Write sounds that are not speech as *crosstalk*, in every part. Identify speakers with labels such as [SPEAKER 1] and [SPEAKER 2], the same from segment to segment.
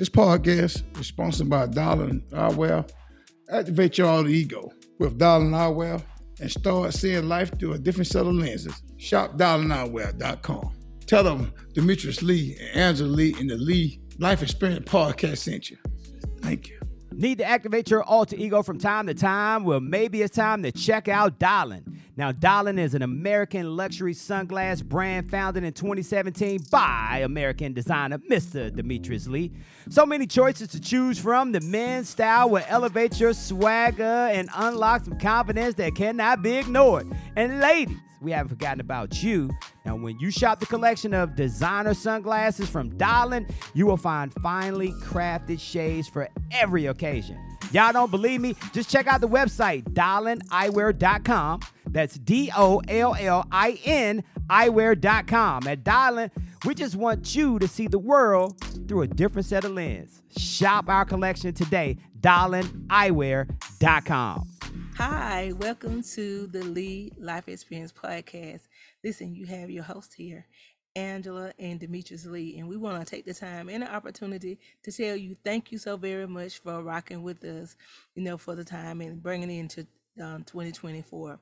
[SPEAKER 1] This podcast is sponsored by Dollin Eyewear. Activate your alter ego with Dollin Eyewear and start seeing life through a different set of lenses. Shop dollineyewear.com. Tell them Demetrius Lee and Angela Lee in the Lee Life Experience Podcast sent you. Thank you.
[SPEAKER 2] Need to activate your alter ego from time to time? Well, maybe it's time to check out Dollin. Now, Dollin is an American luxury sunglass brand founded in 2017 by American designer Mr. Demetrius Lee. So many choices to choose from. The men's style will elevate your swagger and unlock some confidence that cannot be ignored. And ladies, we haven't forgotten about you. Now, when you shop the collection of designer sunglasses from Dollin, you will find finely crafted shades for every occasion. Y'all don't believe me? Just check out the website, DollinEyewear.com. That's D O L L I N eyewear.com. At Dollin, we just want you to see the world through a different set of lens. Shop our collection today, DollinEyewear.com.
[SPEAKER 3] Hi, welcome to the Lee Life Experience Podcast. Listen, you have your host here, Angela and Demetrius Lee, and we want to take the time and the opportunity to tell you thank you so very much for rocking with us, you know, for the time and bringing into um, 2024.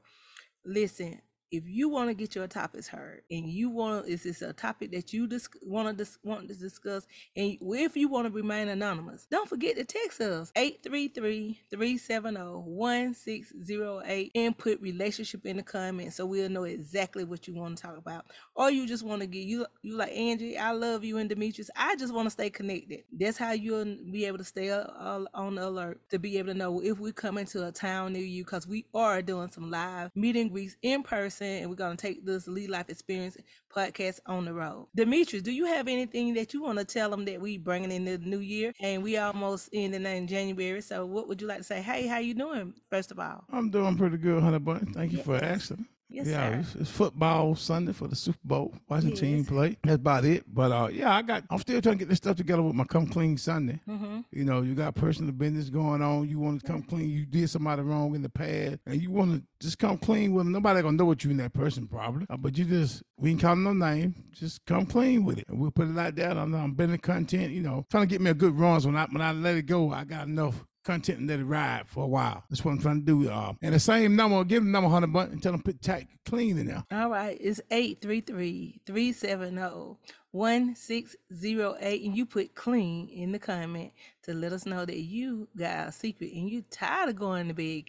[SPEAKER 3] Listen, if you want to get your topics heard and you want is this a topic that you dis- want to dis- want to discuss and if you want to remain anonymous don't forget to text us 833-370-1608 and put relationship in the comments so we'll know exactly what you want to talk about. Or you just want to get you you like Angie I love you and Demetrius. I just want to stay connected. That's how you'll be able to stay uh, on the alert to be able to know if we come into a town near you because we are doing some live meeting greets in person and we're going to take this Lee Life Experience podcast on the road. Demetrius, do you have anything that you want to tell them that we bringing in the new year and we almost ending in January? So what would you like to say? Hey, how you doing? First of all,
[SPEAKER 1] I'm doing pretty good, Hunter Bunny. Thank you for asking.
[SPEAKER 3] Yes,
[SPEAKER 1] yeah,
[SPEAKER 3] it's,
[SPEAKER 1] it's, football Sunday for the Super Bowl. Watching yes. team play. That's about it. But uh, yeah, I got. I'm still trying to get this stuff together with my Come Clean Sunday.
[SPEAKER 3] Mm-hmm.
[SPEAKER 1] You know, you got personal business going on. You want to come clean. You did somebody wrong in the past, and you want to just come clean with them. Nobody gonna know what you in that person probably. Uh, but you just we ain't calling no name. Just come clean with it, and we'll put it like that. I'm, I'm building content. You know, trying to get me a good runs when I when I let it go. I got enough content and let it ride for a while. That's what I'm trying to do. Uh, and the same number, give them number 100 bucks and tell them put tight clean in there.
[SPEAKER 3] All right. It's 833-370-1608. And you put clean in the comment to let us know that you got a secret and you tired of going to bed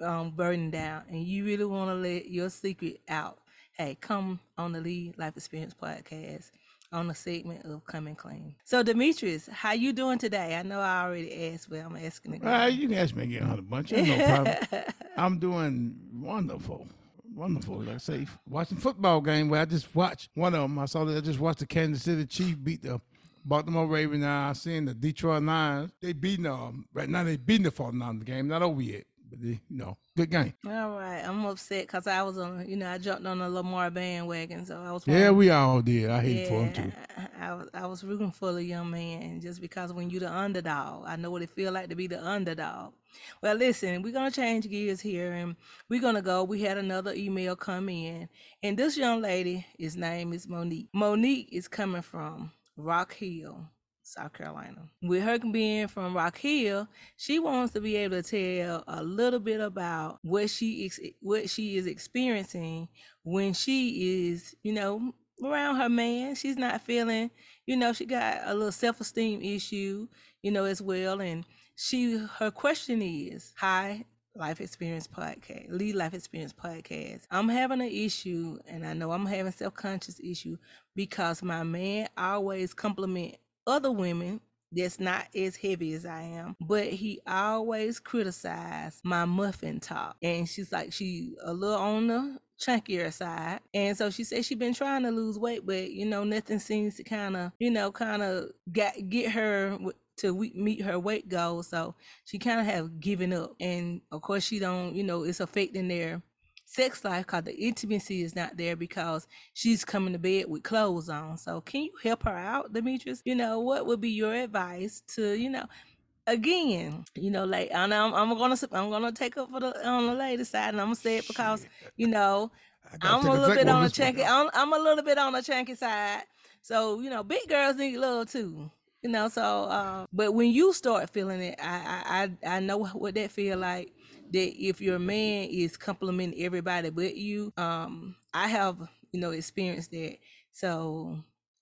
[SPEAKER 3] um, burning down and you really want to let your secret out. Hey, come on the Lee Life Experience podcast on the segment of coming clean. So Demetrius, how you doing today? I know I already asked, but I'm asking again.
[SPEAKER 1] Uh, you can ask me again on a bunch. No problem. *laughs* I'm doing wonderful. Wonderful. Like I say, watching football game where I just watched one of them. I saw that I just watched the Kansas City Chiefs beat the Baltimore Ravens. Now I seen the Detroit Lions. They beating um right now they beating the 49ers game. Not over yet you know, good game.
[SPEAKER 3] All right, I'm upset because I was on, you know, I jumped on the Lamar bandwagon, so I was.
[SPEAKER 1] Yeah, we all did. I hate yeah, for him too.
[SPEAKER 3] I, was, I was rooting for the young man just because when you're the underdog, I know what it feel like to be the underdog. Well, listen, we're gonna change gears here, and we're gonna go. We had another email come in, and this young lady, his name is Monique. Monique is coming from Rock Hill. South Carolina. With her being from Rock Hill, she wants to be able to tell a little bit about what she ex- what she is experiencing when she is, you know, around her man. She's not feeling, you know, she got a little self-esteem issue, you know, as well and she her question is, "Hi, Life Experience Podcast, Lee Life Experience Podcast. I'm having an issue, and I know I'm having self conscious issue because my man always compliment other women that's not as heavy as I am, but he always criticized my muffin top. And she's like, she a little on the chunkier side. And so she said she been trying to lose weight, but you know, nothing seems to kind of, you know, kind of get get her to meet her weight goal. So she kind of have given up. And of course, she don't, you know, it's affecting their sex life because the intimacy is not there because she's coming to bed with clothes on. So can you help her out, Demetrius? You know, what would be your advice to, you know, again, you know, like and I'm, I'm gonna I'm gonna take up for the on the lady side, and I'm gonna say it because you know I'm a little bit on the chunky. I'm, I'm a little bit on the chunky side. So you know, big girls need love too. You know, so uh, but when you start feeling it, I I I I know what that feel like. That if your man is complimenting everybody but you, um, I have you know experienced that. So,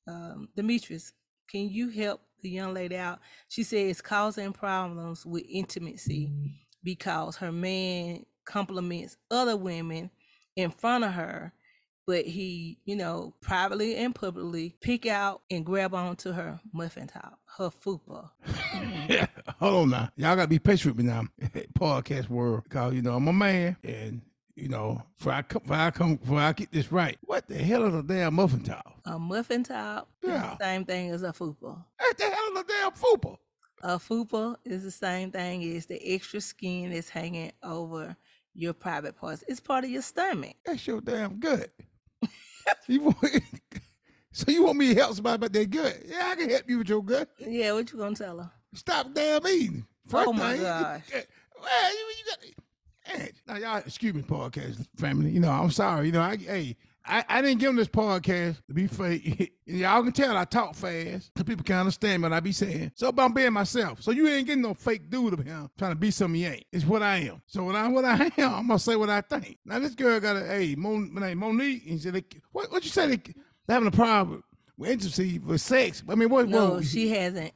[SPEAKER 3] um, Demetrius, can you help the young lady out? She says it's causing problems with intimacy because her man compliments other women in front of her but he, you know, privately and publicly pick out and grab onto her muffin top, her fupa.
[SPEAKER 1] yeah, *laughs* hold on now. Y'all gotta be patient with me now. *laughs* Podcast world. Because, you know, I'm a man and you know, for I come for I come for I get this right. What the hell is a damn muffin top?
[SPEAKER 3] A muffin top
[SPEAKER 1] Yeah.
[SPEAKER 3] is the same thing as a fupa.
[SPEAKER 1] What the hell is a damn fupa?
[SPEAKER 3] A fupa is the same thing as the extra skin that's hanging over your private parts. It's part of your stomach.
[SPEAKER 1] That's your damn good. *laughs* you *laughs* so you want me to help somebody about that good? Yeah, I can help you with your good.
[SPEAKER 3] Yeah, what you gonna tell her?
[SPEAKER 1] Stop damn eating. First
[SPEAKER 3] Oh my
[SPEAKER 1] thing, you-
[SPEAKER 3] gosh.
[SPEAKER 1] well, you, you got. Man, now y'all, excuse me, podcast family. You know, I'm sorry. You know, I hey, I, I didn't give him this podcast to be fake. *laughs* y'all can tell I talk fast so people can understand what I be saying. So I'm being myself. So you ain't getting no fake dude up here trying to be something you ain't. It's what I am. So when I what I *laughs* am, I'm gonna say what I think. Now this girl got a hey, Mon, my name Monique, and she said, what what you say they, they having a problem with intimacy with sex? I mean, what?
[SPEAKER 3] No,
[SPEAKER 1] what,
[SPEAKER 3] she hasn't.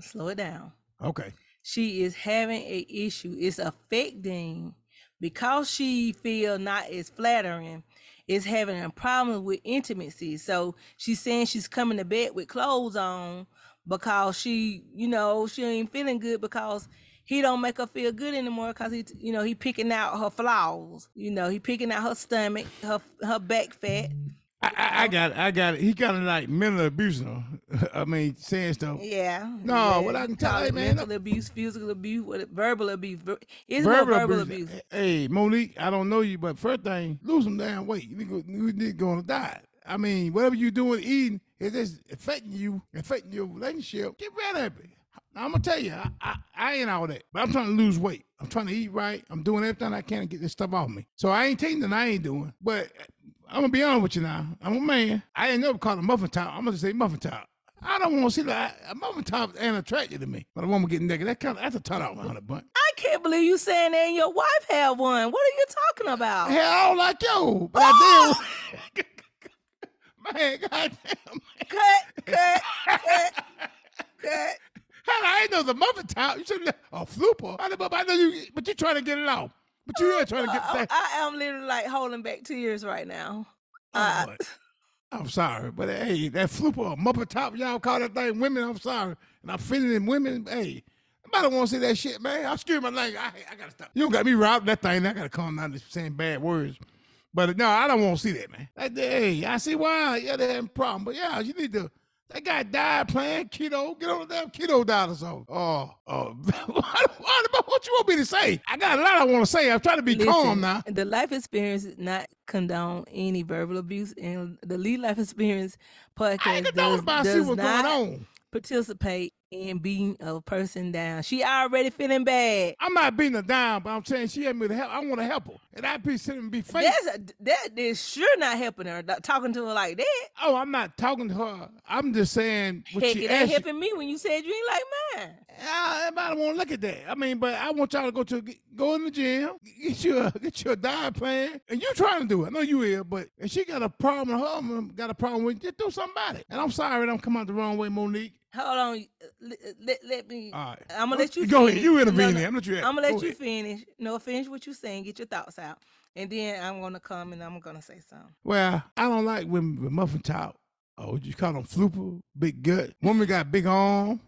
[SPEAKER 3] Slow it down.
[SPEAKER 1] okay.
[SPEAKER 3] she is having a issue it's affecting because she feel not as flattering is having a problem with intimacy. So she's saying she's coming to bed with clothes on because she you know she ain't feeling good because he don't make her feel good anymore because he you know he picking out her flaws. You know he picking out her stomach her her back fat
[SPEAKER 1] I, I, got it. I got it. He kind of like mental abuse. *laughs* I mean, saying stuff.
[SPEAKER 3] yeah
[SPEAKER 1] No,
[SPEAKER 3] yeah.
[SPEAKER 1] what I can tell you, man,
[SPEAKER 3] mental abuse physical abuse what verbal abuse it's more verbal abuse
[SPEAKER 1] Hey, Monique, I don't know you, but first thing, lose some damn weight. You nigga, you nigga gonna die. I mean, whatever you doing eating, it's affecting you, affecting your relationship. Get rid of it. Now, I'm gonna tell you, I, I, I ain't all that, but I'm trying to lose weight. I'm trying to eat right. I'm doing everything I can to get this stuff off me. So I ain't taking that I ain't doing, but I'm gonna be honest with you now. I'm a man. I ain't never called a muffin top. I'm gonna say muffin top. I don't want to see that. A muffin top ain't attractive to me. But a woman getting naked, that kind of that's a turn off, honey bun.
[SPEAKER 3] I can't believe you saying that and your wife had one. What are you talking about?
[SPEAKER 1] Hell, I don't like you, but I oh! did. *laughs* man, goddamn.
[SPEAKER 3] Cut, cut, cut, cut.
[SPEAKER 1] Hell, I ain't know the muffin top. You should a flooper. I know, but I know you, but you trying to get it off. But you here trying to get
[SPEAKER 3] I, *laughs*
[SPEAKER 1] that.
[SPEAKER 3] I am literally like holding back tears right now.
[SPEAKER 1] Oh,
[SPEAKER 3] Uh.
[SPEAKER 1] I'm sorry, but hey, that flooper, muffin top, y'all call that thing women. I'm sorry, and I'm feeling in women. Hey, nobody want to see that shit, man. I scream my language. I, I gotta stop. You don't got me robbed that thing. I gotta calm down to saying bad words. But no, I don't want to see that, man. That, hey, I see why. Yeah, they having a problem. But yeah, you need to. That guy died playing keto. Get on the damn keto diet or something. Oh, oh. *laughs* what, what, what you want me to say? I got a lot I want to say. I'm trying to be calm now.
[SPEAKER 3] The life experience does not condone any verbal abuse, and the Lee Life Experience podcast does, does not
[SPEAKER 1] on.
[SPEAKER 3] participate in beating a person down. She already feeling bad.
[SPEAKER 1] I'm not beating her down, but I'm saying she had me to help. I want to help her, and I be sitting and be fake.
[SPEAKER 3] That's a, that is sure not helping her. Talking to her like that.
[SPEAKER 1] Oh, I'm not talking to her. I'm just saying what
[SPEAKER 3] Heck,
[SPEAKER 1] she
[SPEAKER 3] it ain't
[SPEAKER 1] you.
[SPEAKER 3] helping me when you said you ain't like mine.
[SPEAKER 1] Ah, Everybody want to look at that. I mean, but I want y'all to go to go in the gym, get your get your diet plan, and you trying to do it. I know you is, but if she got a problem, her got a problem with, just do something about it. And I'm sorry I'm coming out the wrong way, Monique.
[SPEAKER 3] Hold on. Uh, let, uh, let, let me.
[SPEAKER 1] All right.
[SPEAKER 3] I'm gonna let you
[SPEAKER 1] Go
[SPEAKER 3] finish.
[SPEAKER 1] ahead. You intervene
[SPEAKER 3] No, no.
[SPEAKER 1] I'm let you.
[SPEAKER 3] I'm gonna let
[SPEAKER 1] Go
[SPEAKER 3] you
[SPEAKER 1] ahead.
[SPEAKER 3] finish. No, finish what you're saying. Get your thoughts out, and then I'm gonna come and I'm gonna say something.
[SPEAKER 1] Well, I don't like women with muffin top. Oh, you call them flooper, big gut. Woman got big arm,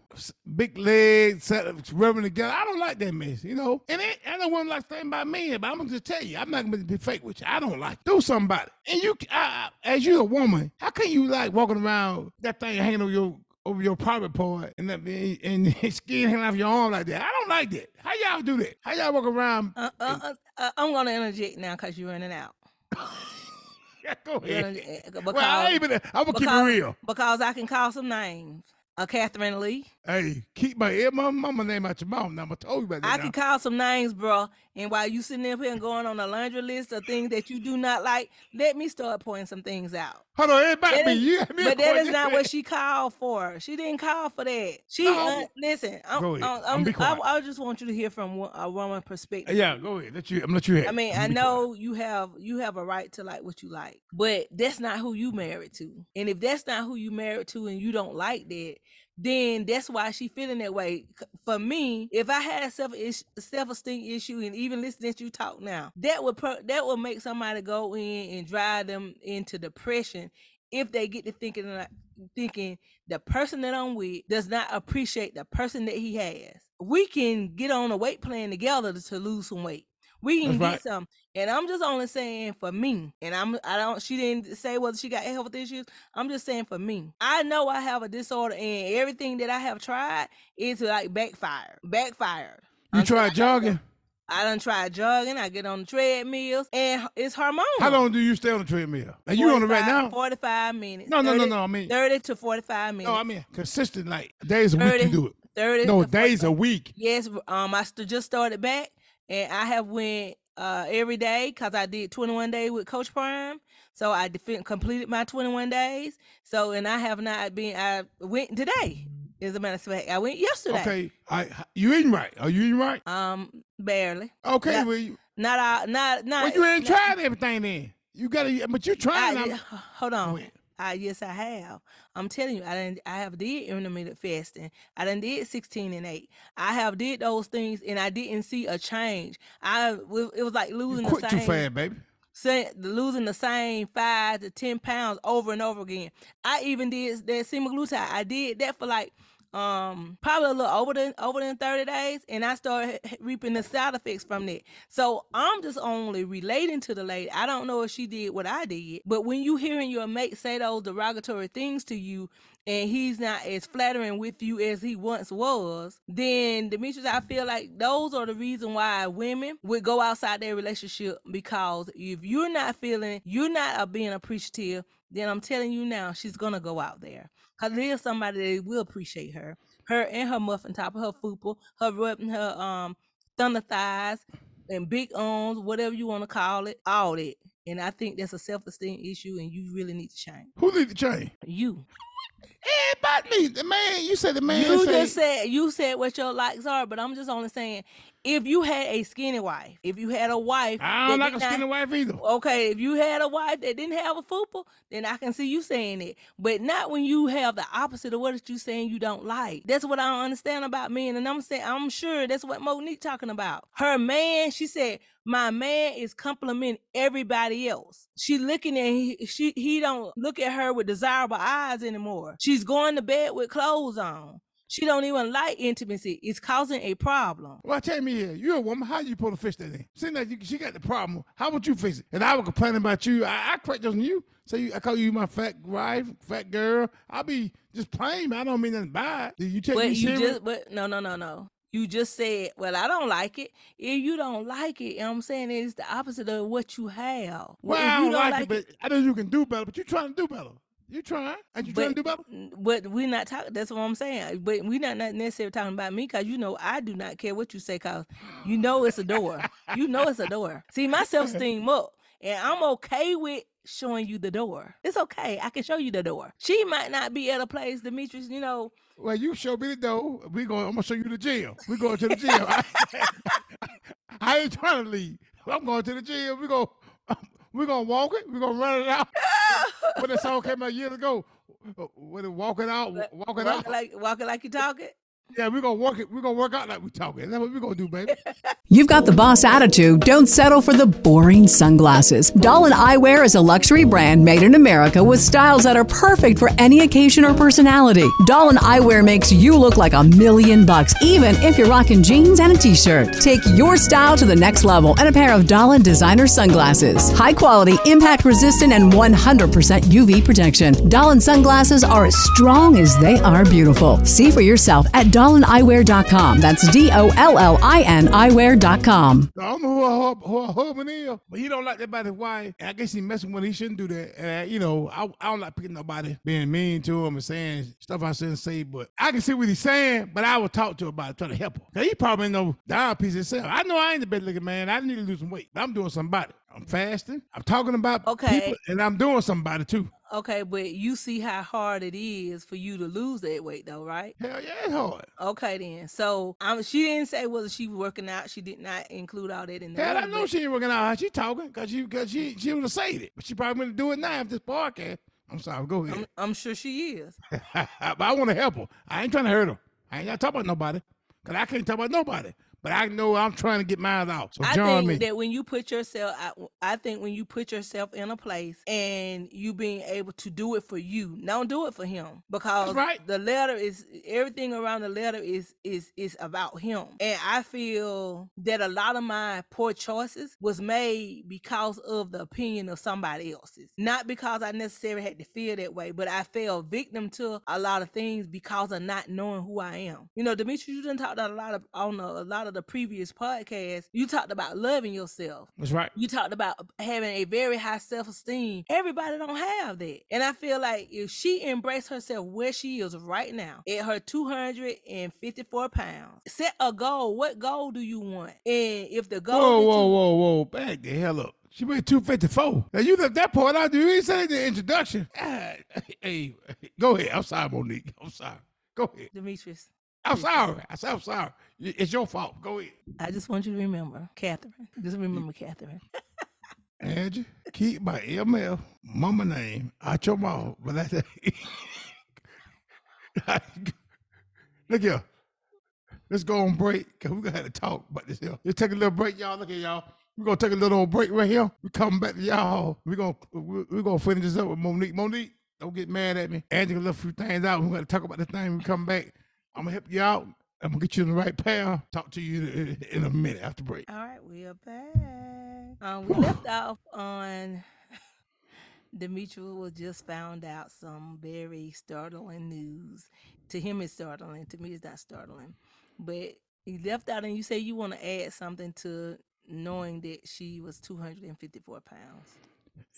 [SPEAKER 1] big legs, set up, rubbing together. I don't like that mess, you know. And it, I know women like staying by men, but I'm gonna just tell you, I'm not gonna be fake with you. I don't like. Do something about it. And you, I, I- as you a woman, how can you like walking around that thing hanging over your over your private part and that and *laughs* skin hanging off your arm like that? I don't like that. How y'all do that? How y'all walk around?
[SPEAKER 3] Uh, uh, uh, uh, I'm gonna interject now because you're running out. *laughs*
[SPEAKER 1] Go ahead.
[SPEAKER 3] uh, because,
[SPEAKER 1] Well, I ain't even. I'm gonna keep it real.
[SPEAKER 3] because I can call some names. Uh, Catherine Lee.
[SPEAKER 1] Hey, keep my ear, my mama name out your mouth. Now I told you about that.
[SPEAKER 3] I
[SPEAKER 1] now.
[SPEAKER 3] can call some names, bro. And while you sitting up here and going on a laundry list of things that you do not like, let me start pointing some things out.
[SPEAKER 1] Hold on, everybody,
[SPEAKER 3] That.
[SPEAKER 1] You me
[SPEAKER 3] But that is not what she called for. She didn't call for that. She
[SPEAKER 1] No.
[SPEAKER 3] uh, listen. I'm,
[SPEAKER 1] Go ahead.
[SPEAKER 3] I'm,
[SPEAKER 1] I'm
[SPEAKER 3] I'm, I. I just want you to hear from a woman perspective.
[SPEAKER 1] Yeah, go ahead. Let you. I'm let you have.
[SPEAKER 3] I mean, I know you have you have a right to like what you like, but that's not who you married to. And if that's not who you married to, and you don't like that, then that's why she feeling that way. For me, if I had self self esteem issue, and even listening to you talk now, that would that would make somebody go in and drive them into depression if they get to thinking thinking the person that I'm with does not appreciate the person that he has. We can get on a weight plan together to, to lose some weight. We can
[SPEAKER 1] That's
[SPEAKER 3] get
[SPEAKER 1] right.
[SPEAKER 3] some. And I'm just only saying for me. And I'm I don't she didn't say whether she got health issues. I'm just saying for me. I know I have a disorder and everything that I have tried is like backfire. Backfired.
[SPEAKER 1] You
[SPEAKER 3] Until I
[SPEAKER 1] tried jogging?
[SPEAKER 3] I done tried jogging. I get on the treadmills, and it's hormonal.
[SPEAKER 1] How long do you stay on the treadmill? And you on it right now?
[SPEAKER 3] 45 minutes.
[SPEAKER 1] No, no, no,
[SPEAKER 3] 30
[SPEAKER 1] no. I mean,
[SPEAKER 3] 30 to 45 minutes.
[SPEAKER 1] no, I mean consistent, like days a week. You do it.
[SPEAKER 3] 30
[SPEAKER 1] No, days
[SPEAKER 3] 45.
[SPEAKER 1] a week.
[SPEAKER 3] Yes, um, I st- just started back, and I have went uh every day because I did 21 days with Coach Prime. So I defi- completed my 21 days. So and I have not been. I went today. As a matter of fact, I went yesterday.
[SPEAKER 1] Okay, I you eating right? Are you eating right?
[SPEAKER 3] Um, barely.
[SPEAKER 1] Okay,
[SPEAKER 3] Yeah.
[SPEAKER 1] well, you,
[SPEAKER 3] Not all. Not not.
[SPEAKER 1] well, you ain't
[SPEAKER 3] not-
[SPEAKER 1] tried everything then. You gotta, but you
[SPEAKER 3] I,
[SPEAKER 1] trying. I'm-
[SPEAKER 3] hold on. I yes, I have. I'm telling you, I didn't. I have did intermittent fasting. I done did 16 and 8. I have did those things, and I didn't see a change. I it was like losing
[SPEAKER 1] You
[SPEAKER 3] the
[SPEAKER 1] quit too
[SPEAKER 3] same,
[SPEAKER 1] fast, baby.
[SPEAKER 3] sa- losing the same five to 10 pounds over and over again. I even did that semaglutide. I did that for like um probably a little over than over than 30 days and i started reaping the side effects from that. So i'm just only relating to the lady. I don't know if she did what i did but when you hearing your mate say those derogatory things to you and he's not as flattering with you as he once was, then Demetrius, I feel like those are the reason why women would go outside their relationship because if you're not feeling, you're not being appreciative, then I'm telling you now, she's gonna go out there. Cause there's somebody that will appreciate her. Her and her muffin top, of her fupa, her rubbing her um thunder thighs and big arms, whatever you want to call it, all that. And I think that's a self-esteem issue, and you really need to change.
[SPEAKER 1] Who need to change?
[SPEAKER 3] You.
[SPEAKER 1] About me. The man. You said the man.
[SPEAKER 3] you just said you said what your likes are, but I'm just only saying if you had a skinny wife, if you had a wife,
[SPEAKER 1] I don't like a
[SPEAKER 3] did not-
[SPEAKER 1] skinny wife either.
[SPEAKER 3] Okay, if you had a wife that didn't have a fupa, then I can see you saying it. But not when you have the opposite of what you saying you don't like. That's what I don't understand about men. And I'm saying I'm sure that's what Monique talking about. Her man, she said, my man is complimenting everybody else. She looking at he, she he don't look at her with desirable eyes anymore. She's going to bed with clothes on. She don't even like intimacy. It's causing a problem.
[SPEAKER 1] Well, tell me here, you're a woman. How you supposed to fix that thing? Seeing that you, she got the problem, how would you fix it? And I would complain about you. I, I correct on you. So you, I call you my fat wife, fat girl. I'll be just plain. I don't mean nothing bad. Do you take
[SPEAKER 3] But
[SPEAKER 1] me
[SPEAKER 3] you
[SPEAKER 1] serious?
[SPEAKER 3] just but no no no no. You just said, Well, I don't like it. If you don't like it, you know what I'm saying it's the opposite of what you have.
[SPEAKER 1] well,
[SPEAKER 3] if
[SPEAKER 1] I
[SPEAKER 3] you
[SPEAKER 1] don't like, it, but I know you can do better. But you're trying to do better. You trying? Ain't you trying to do better?
[SPEAKER 3] But we're not talking. That's what I'm saying. But we're not, not necessarily talking about me because you know I do not care what you say because you know it's a door. *gasps* you know it's a door. See, my self esteem up, and I'm okay with showing you the door. It's okay. I can show you the door. She might not be at a place, Demetrius. You know,
[SPEAKER 1] Well, you show me the door. We going. I'm gonna show you the gym. We going to the gym. *laughs* I ain't trying to leave. I'm going to the gym. We go. We gonna walk it. We're gonna run it out. *laughs* when the song came out years ago, uh, when it walk it out, walk it out.
[SPEAKER 3] walking like walking like you talking.
[SPEAKER 1] Yeah, we're gonna work it. We're gonna work out like we're talking. That's what we're gonna do, baby. *laughs*
[SPEAKER 4] You've got the boss attitude. Don't settle for the boring sunglasses. Dollin Eyewear is a luxury brand made in America with styles that are perfect for any occasion or personality. Dollin Eyewear makes you look like a million bucks, even if you're rocking jeans and a t-shirt. Take your style to the next level in a pair of Doll designer sunglasses. High quality, impact resistant, and 100% UV protection. Doll sunglasses are as strong as they are beautiful. See for yourself at dollineyewear.com. That's D O L L I N eyewear.com.
[SPEAKER 1] I don't know who a, husband is, but he don't like that about his wife. And I guess he messing with her. He shouldn't do that. And, uh, you know, I, I don't like picking nobody being mean to him and saying stuff I shouldn't say, but I can see what he's saying, but I will talk to him about it, try to help him. He probably no down piece himself. I know I ain't the best looking man. I need to lose some weight. But I'm doing something about it. I'm fasting. I'm talking about
[SPEAKER 3] Okay.
[SPEAKER 1] people, and I'm doing something about it too.
[SPEAKER 3] Okay, but you see how hard it is for you to lose that weight, though, right?
[SPEAKER 1] Hell yeah, it's hard.
[SPEAKER 3] Okay, then. So um, she didn't say whether she was working out. She did not include all that in the.
[SPEAKER 1] Hell, I know she ain't working out she talking because she, cause she, she would have said it. But she probably going to do it now after this podcast. I'm sorry, go ahead.
[SPEAKER 3] I'm, I'm sure she is. *laughs*
[SPEAKER 1] but I want to help her. I ain't trying to hurt her. I ain't got to talk about nobody because I can't talk about nobody. But I know I'm trying to get mine out. So
[SPEAKER 3] I think
[SPEAKER 1] me.
[SPEAKER 3] that when you put yourself, I, I think when you put yourself in a place and you being able to do it for you, don't do it for him because
[SPEAKER 1] right.
[SPEAKER 3] the letter is everything around the letter is is is about him. And I feel that a lot of my poor choices was made because of the opinion of somebody else's, not because I necessarily had to feel that way, but I fell victim to a lot of things because of not knowing who I am. You know, Demetrius, you done talked about a lot of on a, a lot of the previous podcast, You talked about loving yourself.
[SPEAKER 1] That's right.
[SPEAKER 3] You talked about having a very high self esteem. Everybody don't have that. And I feel like if she embraced herself where she is right now, at her 254 pounds, set a goal. What goal do you want? And if the goal
[SPEAKER 1] Whoa, whoa,
[SPEAKER 3] you-
[SPEAKER 1] whoa, whoa. Back the hell up. She made 254. Now, you left that part out. You ain't said the introduction. Ah, *laughs* God, hey, go ahead. I'm sorry, Monique. I'm sorry. Go ahead.
[SPEAKER 3] Demetrius,
[SPEAKER 1] I'm sorry. I said I'm sorry. It's your fault. Go ahead.
[SPEAKER 3] I just want you to remember, Catherine. Just remember, Catherine.
[SPEAKER 1] Angie, keep my ML, mama name out your mouth. But that's *laughs* Look here. Let's go on break because we're going to have to talk about this here. Let's take a little break, y'all. Look at y'all. We're going to take a little break right here. we come back to y'all. We're going to we're gonna finish this up with Monique. Monique, don't get mad at me. Angie left a few things out. We're going to talk about this thing we come back. I'm going to help you out. I'm to get you in the right path. Talk to you in, in a minute after break.
[SPEAKER 3] All right, we are back. Um, we left off on *laughs* Demetrius was just found out some very startling news. To him, it's startling. To me, it's not startling. But he left out, and you say you want to add something to knowing that she was 254 pounds.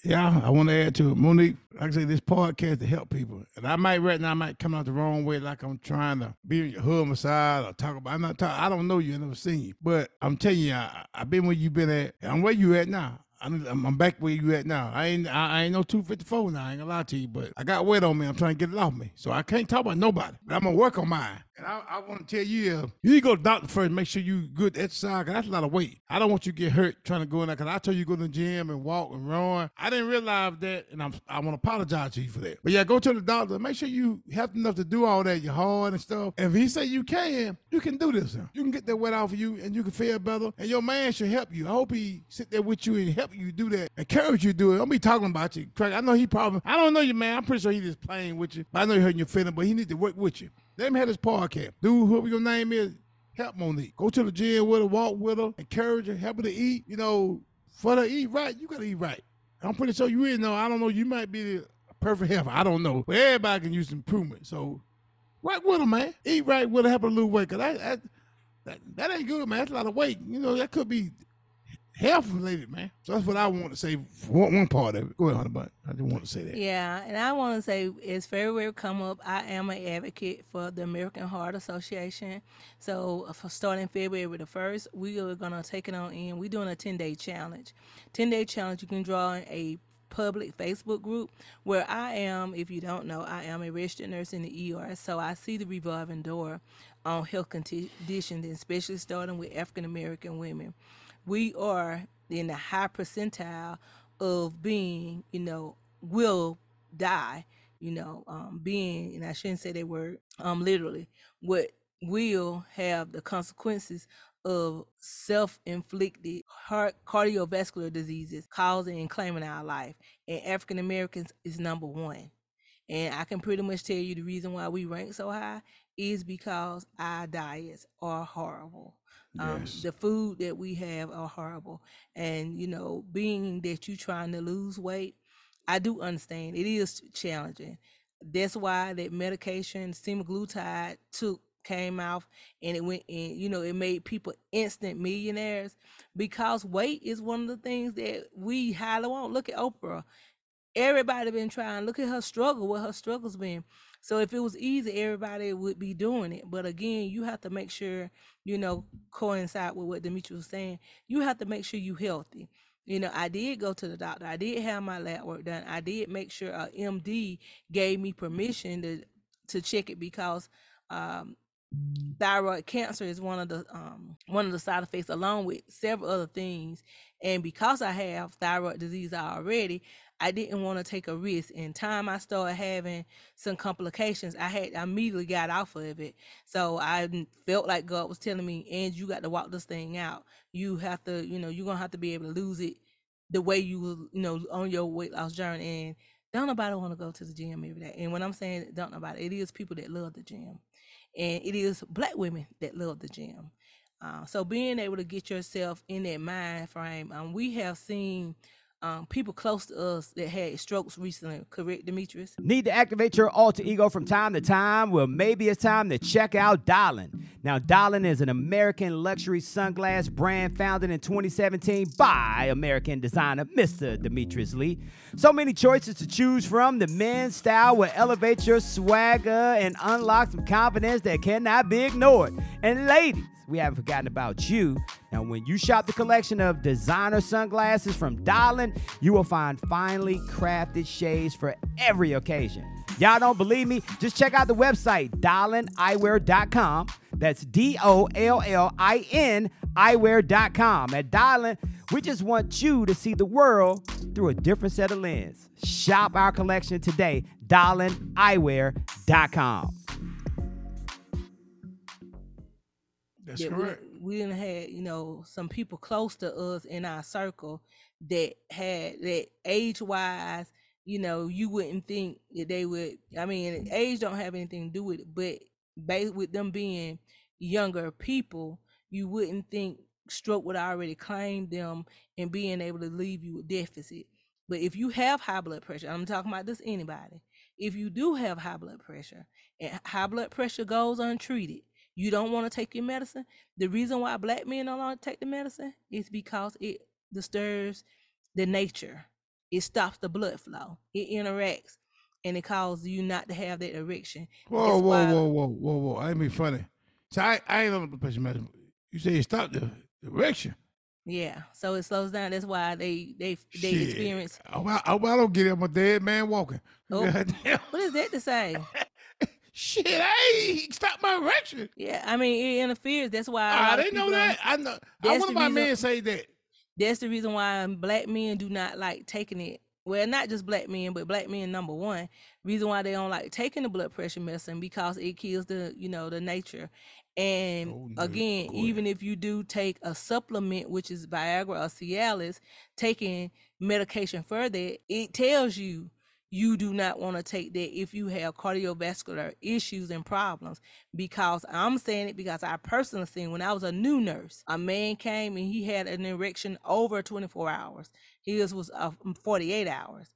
[SPEAKER 1] Yeah, I want to add to it. Monique, like I say, this podcast to help people. And I might right now I might come out the wrong way, like I'm trying to be on your homicide or talk about I'm not talking I don't know you, I never seen you. But I'm telling you, I, I've been where you been at. I'm where you at now. I'm, I'm I'm back where you at now. I ain't I, I ain't no 254 now. I ain't gonna lie to you, but I got weight on me. I'm trying to get it off me, so I can't talk about nobody. But I'm gonna work on mine. And I, I want to tell you, you need to go to the doctor first. Make sure you good exercise, cause that's a lot of weight. I don't want you to get hurt trying to go in there, cause I told you go to the gym and walk and run. I didn't realize that, and I'm I want to apologize to you for that. But yeah, go to the doctor. Make sure you have enough to do all that. You're hard and stuff. And if he say you can, you can do this. You can get that weight off of you, and you can feel better. And your man should help you. I hope he sit there with you and help you do that. Encourage you to do it. Don't be talking about you. Craig, I know he probably. I don't know you, man. I'm pretty sure he just playing with you. I know he hurting your feeling, but he need to work with you. Let him have his podcast. Dude, whoever your name is, help Monique. Go to the gym with her, walk with her, encourage her, help her to eat. You know, for her to eat right, you gotta eat right. I'm pretty sure you in know. I don't know. You might be the perfect health. I don't know. But everybody can use improvement. So, right with her, man. Eat right with her, help her lose weight. Cause that, that that that ain't good, man. That's a lot of weight. You know, that could be health related, man. So that's what I want to say. One, one part of it. Go ahead, Hunter, but I just want to say that.
[SPEAKER 3] Yeah, and I want to say, as February come up, I am an advocate for the American Heart Association. So, uh, for starting February the first, we are gonna take it on in. We're doing a ten day challenge. Ten day challenge. You can draw a public Facebook group where I am. If you don't know, I am a registered nurse in the ER. So I see the revolving door on health conditions, especially starting with African American women. We are in the high percentile of being, you know, will die, you know, um, being, and I shouldn't say that word um, literally, what will have the consequences of self-inflicted heart cardiovascular diseases causing and claiming our life. And African Americans is number one. And I can pretty much tell you the reason why we rank so high is because our diets are horrible. Um,
[SPEAKER 1] Yes.
[SPEAKER 3] the food that we have are horrible. And, you know, being that you're trying to lose weight, I do understand it is challenging. That's why that medication, semaglutide, took came off and it went and you know it made people instant millionaires because weight is one of the things that we highly want. Look at Oprah. Everybody been trying. Look at her struggle, what her struggles been. So if it was easy, everybody would be doing it. But again, you have to make sure, you know, coincide with what Dimitri was saying. You have to make sure you're healthy. You know, I did go to the doctor. I did have my lab work done. I did make sure a MD gave me permission to to check it because um, thyroid cancer is one of the um, one of the side effects along with several other things and because i have thyroid disease already i didn't want to take a risk in time i started having some complications i had I immediately got off of it. So i felt like god was telling me and you got to walk this thing out. You have to you know you're gonna have to be able to lose it the way you you know on your weight loss journey. And don't nobody want to go to the gym every day. And when i'm saying don't nobody it is people that love the gym. And it is black women that love the gym. Uh, so being able to get yourself in that mind frame, um, we have seen um, people close to us that had strokes recently. Correct, Demetrius?
[SPEAKER 2] Need to activate your alter ego from time to time? Well, maybe it's time to check out Dollin. Now, Dollin is an American luxury sunglass brand founded in 2017 by American designer Mr. Demetrius Lee. So many choices to choose from. The men's style will elevate your swagger and unlock some confidence that cannot be ignored. And ladies, we haven't forgotten about you. Now, when you shop the collection of designer sunglasses from Dollin, you will find finely crafted shades for every occasion. Y'all don't believe me? Just check out the website, DollinEyewear.com. That's D O L L I N eyewear.com. At Dollin, we just want you to see the world through a different set of lens. Shop our collection today, DollinEyewear.com.
[SPEAKER 1] That's
[SPEAKER 3] that
[SPEAKER 1] correct.
[SPEAKER 3] We, we didn't have, you know, some people close to us in our circle that had that age wise, you know, you wouldn't think that they would. I mean, age don't have anything to do with it, but based with them being younger people, you wouldn't think stroke would already claim them and being able to leave you with deficit. But if you have high blood pressure, I'm talking about this anybody. If you do have high blood pressure and high blood pressure goes untreated, you don't want to take your medicine. The reason why black men don't want to take the medicine is because it disturbs the nature. It stops the blood flow. It interacts, and it causes you not to have that erection.
[SPEAKER 1] Whoa,
[SPEAKER 3] That's
[SPEAKER 1] whoa,
[SPEAKER 3] why-
[SPEAKER 1] whoa, whoa, whoa, whoa! I ain't be funny. So I, I ain't on the pressure medicine. You say you stopped the erection.
[SPEAKER 3] Yeah, so it slows down. That's why they they they
[SPEAKER 1] Shit.
[SPEAKER 3] experience.
[SPEAKER 1] Oh, well, oh, I don't get it. I'm a dead man walking.
[SPEAKER 3] Oh. *laughs* What is that to say?
[SPEAKER 1] Shit, hey, stopped my erection.
[SPEAKER 3] Yeah, I mean it interferes. That's why.
[SPEAKER 1] I didn't ah, know
[SPEAKER 3] people don't-
[SPEAKER 1] that. I know. I wonder why men say that.
[SPEAKER 3] that's the reason why black men do not like taking it. Well, not just black men, but black men number one. Reason why they don't like taking the blood pressure medicine because it kills the you know the nature. And
[SPEAKER 1] Oh, no,
[SPEAKER 3] again, even if you do take a supplement, which is Viagra or Cialis, taking medication for that, it tells you you do not want to take that if you have cardiovascular issues and problems. Because I'm saying it because I personally seen when I was a new nurse, a man came and he had an erection over 24 hours. His was uh, 48 hours.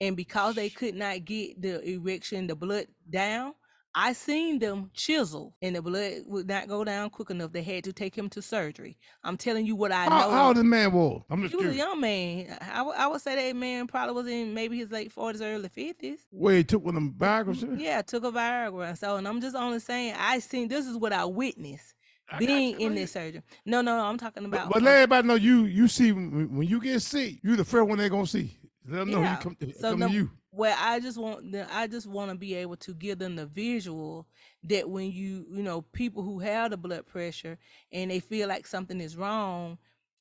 [SPEAKER 3] And because they could not get the erection, the blood down, I seen them chisel and the blood would not go down quick enough. They had to take him to surgery. I'm telling you what I
[SPEAKER 1] How,
[SPEAKER 3] know.
[SPEAKER 1] how old this man was? I'm just
[SPEAKER 3] he was a young man. I, would- I would say that man probably was in maybe his late 40s, early 50s.
[SPEAKER 1] Where he took one of them Viagra? shit?
[SPEAKER 3] Yeah, took a Viagra. So, and I'm just only saying, I seen this is what I witnessed being in this surgery. No, no, I'm talking about.
[SPEAKER 1] but
[SPEAKER 3] uh,
[SPEAKER 1] let everybody know you. You see when, when you get sick, you the first one they're gonna see. Let them know
[SPEAKER 3] Yeah.
[SPEAKER 1] you come,
[SPEAKER 3] So
[SPEAKER 1] come
[SPEAKER 3] no-
[SPEAKER 1] to you.
[SPEAKER 3] well i just want the, i just want to be able to give them the visual that when you you know people who have the blood pressure and they feel like something is wrong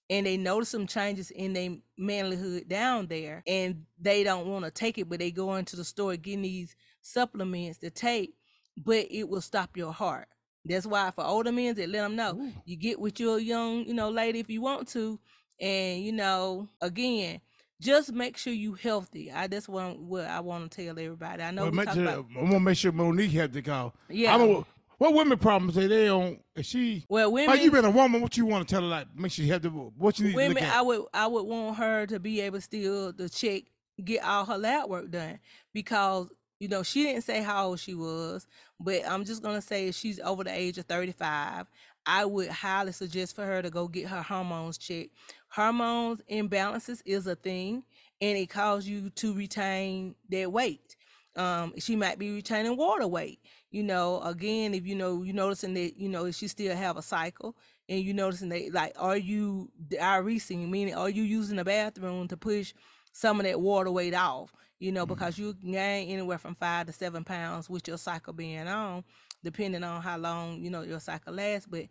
[SPEAKER 3] and they notice some changes in their manlyhood down there and they don't want to take it but they go into the store getting these supplements to take but it will stop your heart that's why for older men they let them know
[SPEAKER 1] Ooh.
[SPEAKER 3] you get with your young you know lady if you want to and you know again just make sure you healthy. I that's what, what I want to tell everybody. I know
[SPEAKER 1] Well,
[SPEAKER 3] we talk
[SPEAKER 1] sure,
[SPEAKER 3] about
[SPEAKER 1] I'm gonna make sure Monique have the call.
[SPEAKER 3] Yeah.
[SPEAKER 1] I don't. What women problems say they on? Is she?
[SPEAKER 3] well women.
[SPEAKER 1] Like you been a woman, what you want to tell her? Like, make sure you have the what you need to
[SPEAKER 3] women. I would I would want her to be able still to check get all her lab work done because You know, she didn't say how old she was, but I'm just gonna say she's over the age of 35. I would highly suggest for her to go get her hormones checked. Hormones imbalances is a thing, and it causes you to retain that weight. Um, she might be retaining water weight. You know, again, if you know you noticing that you know she still have a cycle, and you noticing that like, are you diuresing? Meaning, are you using the bathroom to push some of that water weight off? You know, because you gain anywhere from five to seven pounds with your cycle being on, depending on how long you know your cycle lasts. But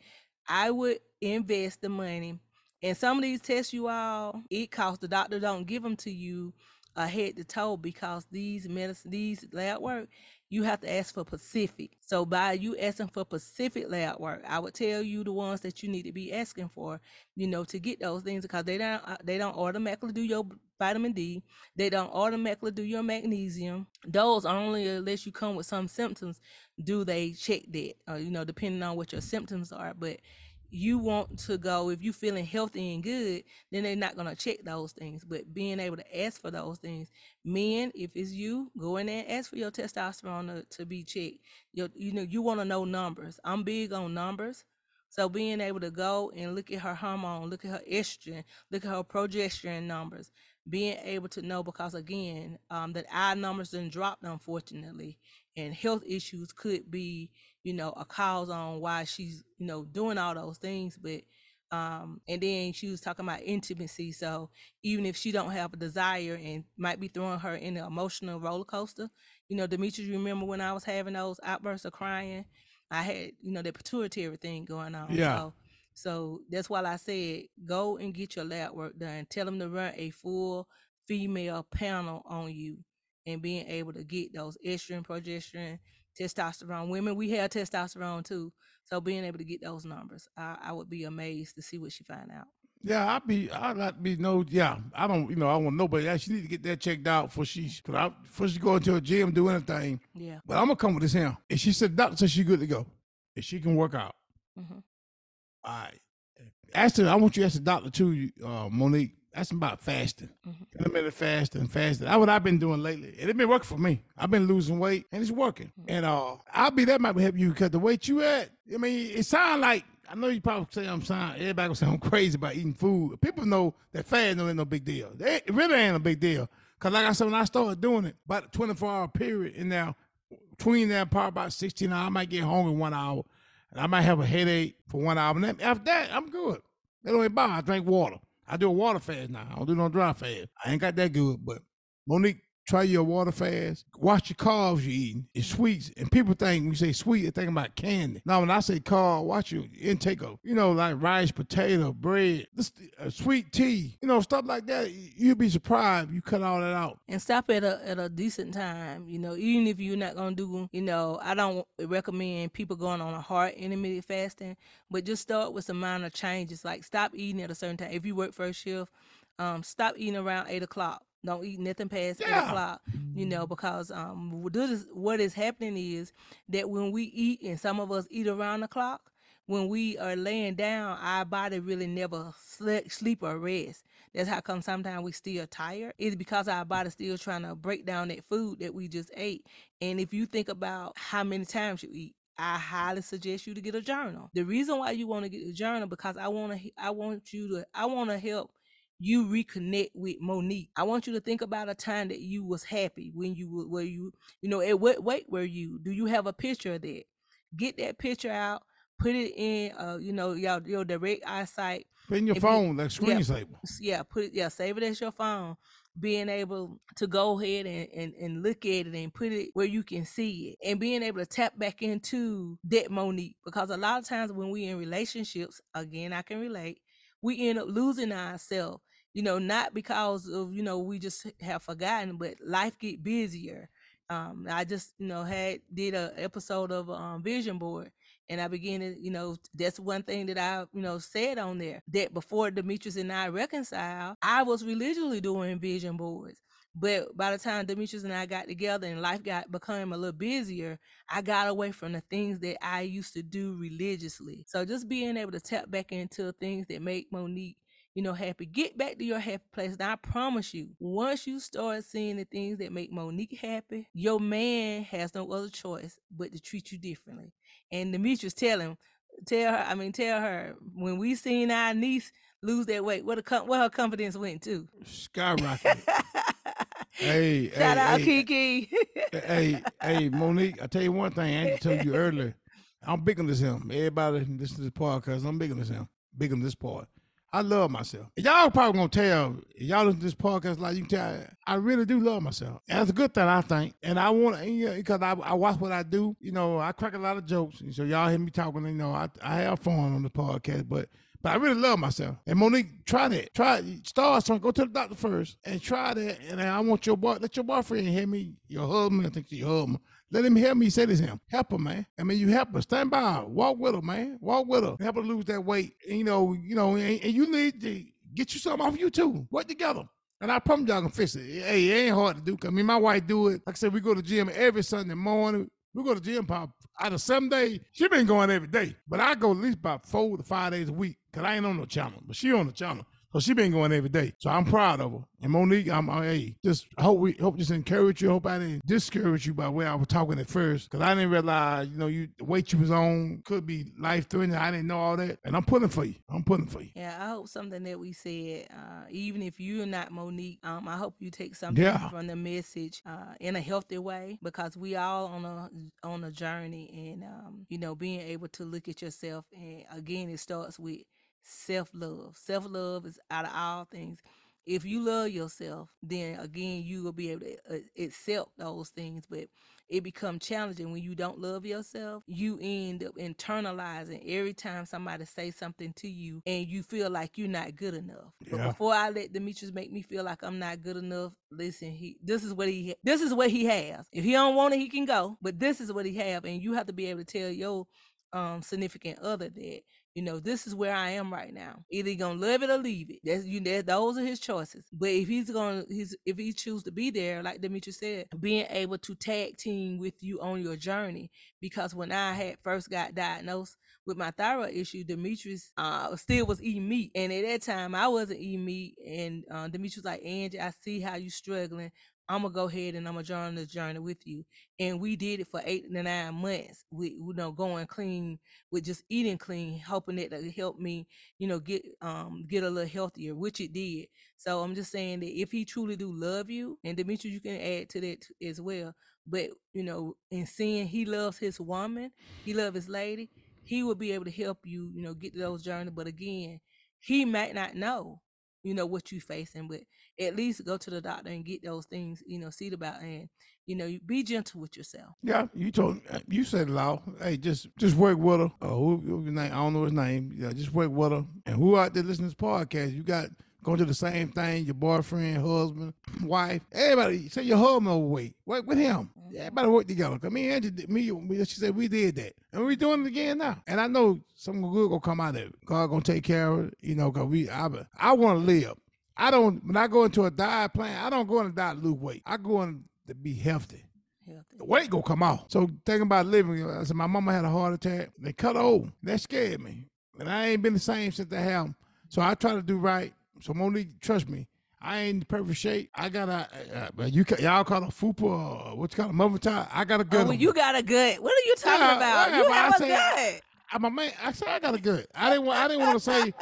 [SPEAKER 3] I would invest the money. And some of these tests, you all, it costs the doctor don't give them to you uh, head to toe because these medicine, these lab work, you have to ask for Pacific. So by you asking for Pacific lab work, I would tell you the ones that you need to be asking for, you know, to get those things because they don't uh, they don't automatically do your vitamin D. They don't automatically do your magnesium. Those only unless you come with some symptoms. Do they check that. Uh, you know, depending on what your symptoms are, but you want to go if you're feeling healthy and good then they're not going to check those things. But being able to ask for those things men if it's you go in there and ask for your testosterone to, to be checked. Your, you know you want to know numbers. I'm big on numbers. So being able to go and look at her hormone look at her estrogen look at her progesterone numbers being able to know because again um, that our numbers didn't drop unfortunately and health issues could be you know a cause on why she's you know doing all those things but um and then she was talking about intimacy so even if she don't have a desire and might be throwing her in an emotional roller coaster you know demetrius you remember when i was having those outbursts of crying i had you know the pituitary thing going on
[SPEAKER 1] Yeah.
[SPEAKER 3] so so that's why i said go and get your lab work done tell them to run a full female panel on you and being able to get those estrogen progesterone testosterone women we have testosterone too so being able to get those numbers i, I would be amazed to see what she find out
[SPEAKER 1] Yeah, I'd be, I'd like to be no, yeah. I don't, you know, I want nobody. She need to get that checked out before she, I, before she go into a gym do anything.
[SPEAKER 3] yeah
[SPEAKER 1] But I'm gonna come with this here. And she said, doctor said she good to go. If she can work out.
[SPEAKER 3] Mhm.
[SPEAKER 1] All right. Ask her, I want you to ask the doctor too, uh, Monique. Ask him about fasting.
[SPEAKER 3] Mhm.
[SPEAKER 1] Intermittent fasting, fasting. That's what I've been doing lately. And it been working for me. I've been losing weight and it's working. And uh I'll be that might help you cut the weight you at, I mean, it sound like I know you probably say I'm sound everybody gonna say I'm *laughs* crazy about eating food. People know that fast no ain't no big deal. They, it really ain't a big deal. Cause like I said, when I started doing it, about a 24 hour period, and now between that part about 16 hours, I might get hungry one hour, and I might have a headache for one hour. And after that, I'm good. They don't even bother. I drink water. I do a water fast now. I don't do no dry fast. I ain't got that good, but Monique, try your water fast. Watch your carbs you're eating. It's sweets. And people think when you say sweet, they're thinking about candy. Now, when I say carb, watch your intake of, you know, like rice, potato, bread, this, uh, sweet tea, you know, stuff like that. You'd be surprised you cut all that out.
[SPEAKER 3] and stop at a at a decent time you know even if you're not gonna do you know i don't recommend people going on a hard intermittent fasting but just start with some minor changes like stop eating at a certain time if you work first shift um stop eating around eight o'clock don't eat nothing past eight o'clock you know because um what is what is happening is that when we eat and some of us eat around the clock when we are laying down, our body really never sleep, sleep or rest. That's how come sometimes we still tired. It's because our body's still trying to break down that food that we just ate. And if you think about how many times you eat, I highly suggest you to get a journal. The reason why you want to get a journal because I want to I want you to I want to help you reconnect with Monique. I want you to think about a time that you was happy when you were where you you know at what weight were you? Do you have a picture of that? Get that picture out, put it in uh you know your your direct eyesight
[SPEAKER 1] Put in your phone, like
[SPEAKER 3] yeah.
[SPEAKER 1] screensaver.
[SPEAKER 3] s- yeah, put it, yeah, save it as your phone. Being able to go ahead and, and, and look at it and put it where you can see it and being able to tap back into that Monique. Because a lot of times when we in relationships, again, I can relate, we end up losing ourselves, you know, not because of, you know, we just have forgotten, but life get busier. Um, I just, you know, had did a episode of um, Vision Board and I began to, you know, that's one thing that I, you know, said on there that before Demetrius and I reconciled, I was religiously doing vision boards. But by the time Demetrius and I got together and life got become a little busier, I got away from the things that I used to do religiously. So just being able to tap back into things that make Monique, you know, happy. Get back to your happy place. And I promise you, once you start seeing the things that make Monique happy, your man has no other choice but to treat you differently. And Demetrius tell him, tell her, I mean, tell her when we seen our niece lose that weight, what a what her confidence went to.
[SPEAKER 1] Skyrocket. *laughs* hey, *laughs*
[SPEAKER 3] shout
[SPEAKER 1] hey,
[SPEAKER 3] out
[SPEAKER 1] hey,
[SPEAKER 3] Kiki.
[SPEAKER 1] hey, hey, Monique, I tell you one thing, I told you earlier. I'm big on this him. Everybody listen to this podcast. I'm big on this him. Big on this part. I love myself. Y'all probably gonna tell y'all listen to this podcast like you can tell. I really do love myself. And that's a good thing, I think. And I want to, because I, I watch what I do. You know, I crack a lot of jokes. So y'all hear me talking. You know, I, I have fun on the podcast, but but I really love myself. And Monique, try that. Try start something. Go to the doctor first and try that. And I want your boy, let your boyfriend hear me. Your husband, I think your husband. Let him help me say this him. Help her, man. I mean, you help her. Stand by her. Walk with her, man. Walk with her. Help her lose that weight. And, you know, you know, and, and you need to get you something off you too. Work together. And I promise y'all can fix it. Hey, it ain't hard to do. I mean, my wife do it. Like I said, we go to gym every Sunday morning. We go to gym pop out of seven days. She been going every day, but I go at least about four to five days a week. Cause I ain't on no channel, but she on the channel. So she been going every day. So I'm proud of her. And Monique, I'm hey, just hope we hope just encourage you. Hope I didn't discourage you by where I was talking at first. Cause I didn't realize, you know, you the weight you was on could be life threatening. I didn't know all that. And I'm pulling for you. I'm pulling for you.
[SPEAKER 3] Yeah, I hope something that we said, uh, even if you're not Monique, um, I hope you take something
[SPEAKER 1] Yeah.
[SPEAKER 3] from the message uh, in a healthy way because we all on a on a journey, and um, you know, being able to look at yourself, and again, it starts with self love. Self love is out of all things. If you love yourself, then again, you will be able to uh, accept those things. But it becomes challenging when you don't love yourself. You end up internalizing every time somebody say something to you, and you feel like you're not good enough. But before I let Demetrius make me feel like I'm not good enough, listen, he this is what he this is what he has. If he don't want it, he can go. But this is what he have, and you have to be able to tell your um significant other that you know this is where I am right now. Either he gonna love it or leave it. That's you. Those are his choices. But if he's gonna, he's if he choose to be there, like Demetrius said, being able to tag team with you on your journey. Because when I had first got diagnosed with my thyroid issue, Demetrius uh, still was eating meat, and at that time I wasn't eating meat. And uh, Demetrius was like, Angie, I see how you struggling. I'm gonna go ahead and I'm gonna join this journey with you. And we did it for eight to nine months. We, you know, going clean with just eating clean, hoping that to help me, you know, get um get a little healthier, which it did. So I'm just saying that if he truly do love you, and Demetrius, you can add to that as well. But you know, in seeing he loves his woman, he love his lady, he will be able to help you, you know, get to those journey. But again, he might not know, you know, what you're facing, but at least go to the doctor and get those things, you know, see about and you know, be gentle with yourself.
[SPEAKER 1] Yeah, you told you said loud. Hey, just just work with her. Uh, who, who? I don't know his name. Yeah, just work with her. And who out there listening to this podcast? You got going to do the same thing. Your boyfriend, husband, *clears throat* wife, everybody. Say your husband overweight. Work with him. Mm-hmm. Everybody work together. Cause me and Angie, me, me, she said we did that, and we're doing it again now. And I know something good gonna come out of it. God gonna take care of it. You know, cause we, I, I want to live. I don't. When I go into a diet plan, I don't go in a diet to lose weight. I go in to be healthy
[SPEAKER 3] Healthy.
[SPEAKER 1] the weight gonna come off. So thinking about living, I said my mama had a heart attack. They cut her open. That scared me, and I ain't been the same since they have. So I try to do right. So Monique, trust me, I ain't in perfect shape. I got a, you ca- y'all call it fupa or what you call it, mother tie. I got a
[SPEAKER 3] Oh,
[SPEAKER 1] good.
[SPEAKER 3] well, you got a good. What are you talking
[SPEAKER 1] Yeah,
[SPEAKER 3] about?
[SPEAKER 1] yeah,
[SPEAKER 3] you
[SPEAKER 1] I
[SPEAKER 3] have a
[SPEAKER 1] say-
[SPEAKER 3] good.
[SPEAKER 1] I'm a man. I said I got a good. I didn't want. I didn't want to say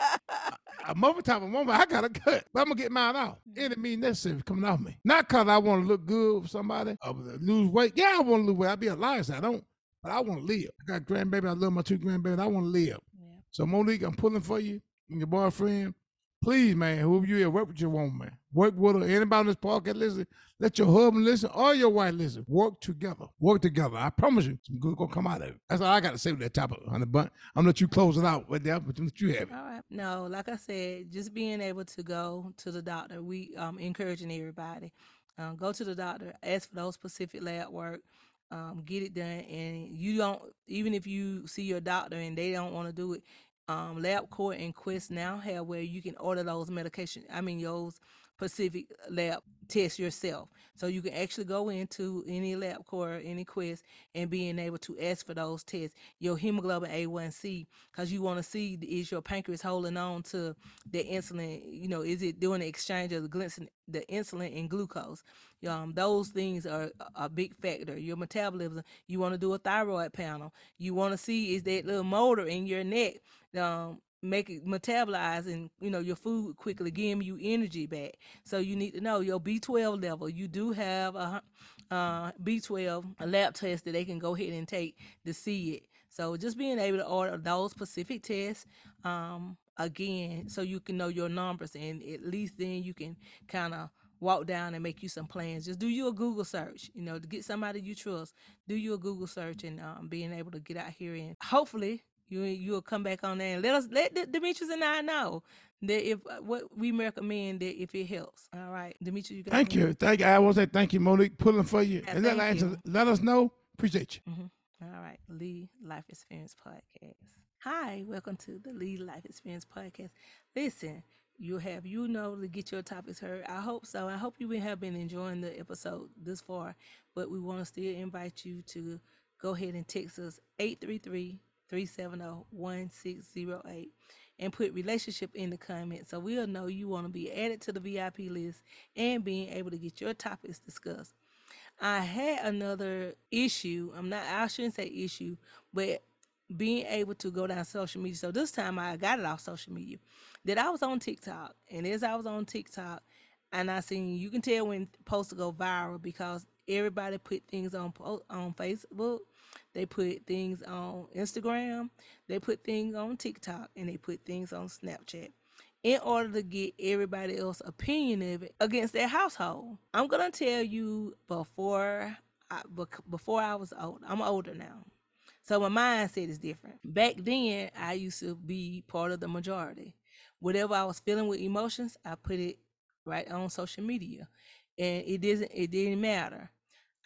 [SPEAKER 1] a mother type of woman. I got a good. But I'm gonna get mine out. It didn't mean necessary coming off me. Not cause I want to look good for somebody or lose weight. Yeah, I want to lose weight. I'd be a liar. so I don't. But I want to live. I got grandbaby. I love my two grandbabies. I want to live.
[SPEAKER 3] Yeah.
[SPEAKER 1] So Monique, I'm pulling for you and your boyfriend. Please, man, whoever you is, work with your woman, man. Work with her. Anybody on this podcast listen, let your husband listen or your wife listen. Work together. Work together. I promise you, some good gonna come out of it. That's all I gotta say with that topic, honey bun. I'm gonna let you close it out with that, but you have it.
[SPEAKER 3] All right. No, like I said, just being able to go to the doctor. We um encouraging everybody. Um, go to the doctor, ask for those specific lab work, um, get it done, and you don't even if you see your doctor and they don't want to do it. Um, LabCorp and Quest now have where you can order those medication. I mean, those specific lab test yourself. So you can actually go into any LabCorp, any Quest, and being able to ask for those tests. Your hemoglobin A1C, because you want to see is your pancreas holding on to the insulin. You know, is it doing the exchange of the the insulin and glucose? Um, those things are a big factor. Your metabolism. You want to do a thyroid panel. You want to see is that little motor in your neck. Um, make it metabolize and you know your food quickly giving you energy back. So you need to know your b12 level. You do have a uh, b12 a lab test that they can go ahead and take to see it. So just being able to order those specific tests um, again so you can know your numbers and at least then you can kind of walk down and make you some plans. Just do you a google search you know to get somebody you trust. Do you a google search and um, being able to get out here and hopefully you you'll come back on there and let us let D- Demetrius and I know that if uh, what we recommend that if it helps. All right, Demetrius, you got
[SPEAKER 1] Thank you, thank you. I want to say thank you, Monique, pulling for you,
[SPEAKER 3] Yeah,
[SPEAKER 1] and let, us-
[SPEAKER 3] you.
[SPEAKER 1] let us know. Appreciate you.
[SPEAKER 3] All right, Lee Life Experience Podcast. Hi, welcome to the Lee Life Experience Podcast. Listen, you have you know to get your topics heard. I hope so. I hope you have been enjoying the episode this far, but we want to still invite you to go ahead and text us 833-370-1608 and put relationship in the comments so we'll know you want to be added to the VIP list and being able to get your topics discussed. I had another issue. I'm not. I shouldn't say issue, but being able to go down social media. So this time I got it off social media. That I was on TikTok, and as I was on TikTok, and I seen you can tell when posts go viral because everybody put things on on Facebook, they put things on Instagram, they put things on TikTok, and they put things on Snapchat in order to get everybody else opinion of it against their household. I'm gonna tell you before I, before I was old. I'm older now, so my mindset is different. Back then, I used to be part of the majority. Whatever I was feeling with emotions, I put it right on social media, and it didn't it didn't matter.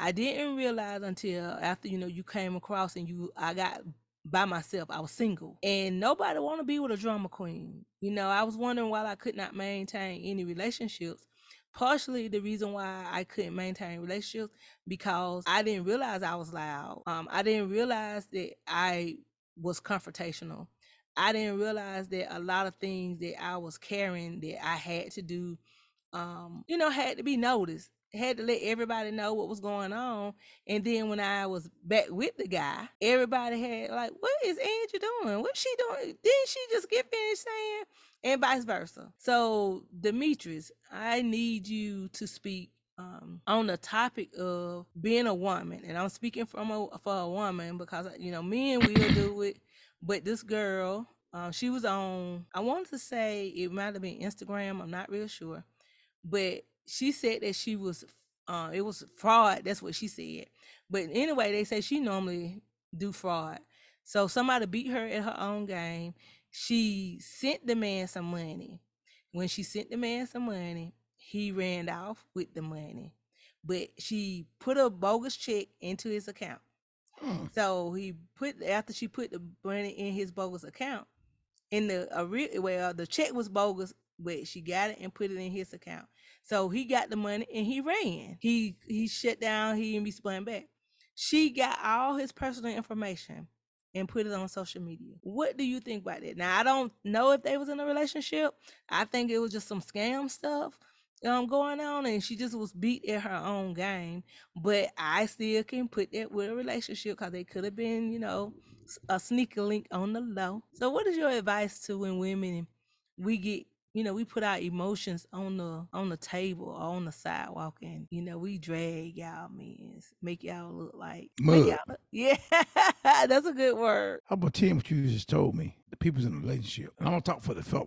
[SPEAKER 3] I didn't realize until after you know you came across and you I got by myself. I was single, and nobody want to be with a drama queen. You know, I was wondering why I could not maintain any relationships. Partially the reason why I couldn't maintain relationships because I didn't realize I was loud. Um, I didn't realize that I was confrontational. I didn't realize that a lot of things that I was carrying that I had to do, um, you know, had to be noticed. Had to let everybody know what was going on. And then when I was back with the guy, everybody had like, "What is Angie doing? What's she doing? Didn't she just get finished saying?" And vice versa. So, Demetrius, I need you to speak um, on the topic of being a woman, and I'm speaking from a for a woman because you know men will do it, but this girl, um, she was on. I wanted to say it might have been Instagram. I'm not real sure, but she said that she was. Uh, it was fraud. That's what she said. But anyway, they say she normally do fraud. So somebody beat her at her own game. She sent the man some money. When she sent the man some money, he ran off with the money. But she put a bogus check into his account.
[SPEAKER 1] Hmm.
[SPEAKER 3] So he put after she put the money in his bogus account, in the a real well the check was bogus, but she got it and put it in his account. So he got the money and he ran. He he shut down. He didn't respond back. She got all his personal information and put it on social media. What do you think about that? Now I don't know if they was in a relationship. I think it was just some scam stuff um going on and she just was beat at her own game but i still can put that with a relationship because they could have been you know a sneaker link on the low so what is your advice to when women we get you know we put our emotions on the on the table or on the sidewalk and you know we drag y'all men make y'all look like
[SPEAKER 1] Mud.
[SPEAKER 3] y'all look- *laughs* yeah that's a good word
[SPEAKER 1] How about telling what you just told me? The people's in a relationship. And I'm gonna talk for the fella.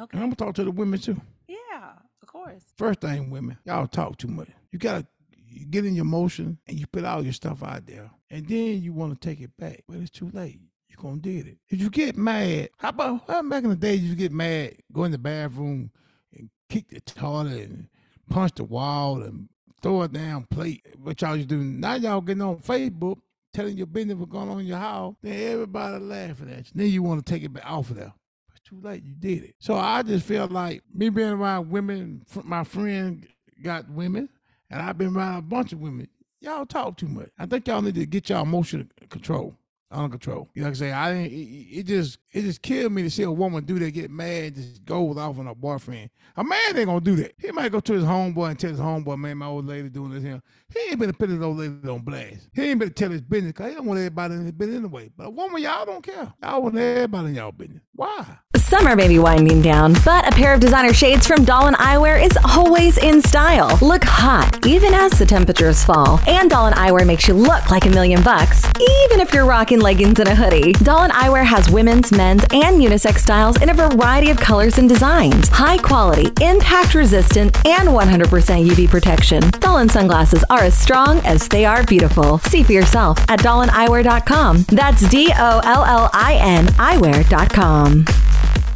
[SPEAKER 3] okay
[SPEAKER 1] And I'm gonna talk to the women too.
[SPEAKER 3] yeah of course
[SPEAKER 1] First thing, women, y'all talk too much. You gotta you get in your motion and you put all your stuff out there. And then you wanna take it back. But it's too late. You're gonna did it. If you get mad, how about how back in the day you get mad, go in the bathroom and kick the toilet and punch the wall and throw a damn plate. What y'all used to do. Now y'all getting on Facebook telling your business what's going on in your house. Then everybody laughing at you. Then you want to take it back off of there. It's too late. You did it. So I just feel like me being around women, my friend got women, and I've been around a bunch of women. Y'all talk too much. I think y'all need to get y'all emotional control under control. You know what I'm saying? I didn't. It, it, just it just killed me to see a woman do that, get mad, just go with off on her boyfriend. A man ain't gonna do that. He might go to his homeboy and tell his homeboy, man, my old lady doing this. He ain't been to put his old lady on blast. He ain't been to tell his business because he don't want everybody in his business anyway. But a woman, y'all don't care. Y'all want everybody in y'all business. Why?
[SPEAKER 5] Summer may be winding down, but a pair of designer shades from Dollin Eyewear is always in style. Look hot, even as the temperatures fall. And Doll & Eyewear makes you look like a million bucks, even if you're rocking leggings and a hoodie. Dollin Eyewear has women's, men's, and unisex styles in a variety of colors and designs. High quality, impact resistant, and 100% UV protection. Dollin sunglasses are as strong as they are beautiful. See for yourself at dollineyewear.com. That's D O L L I N eyewear.com.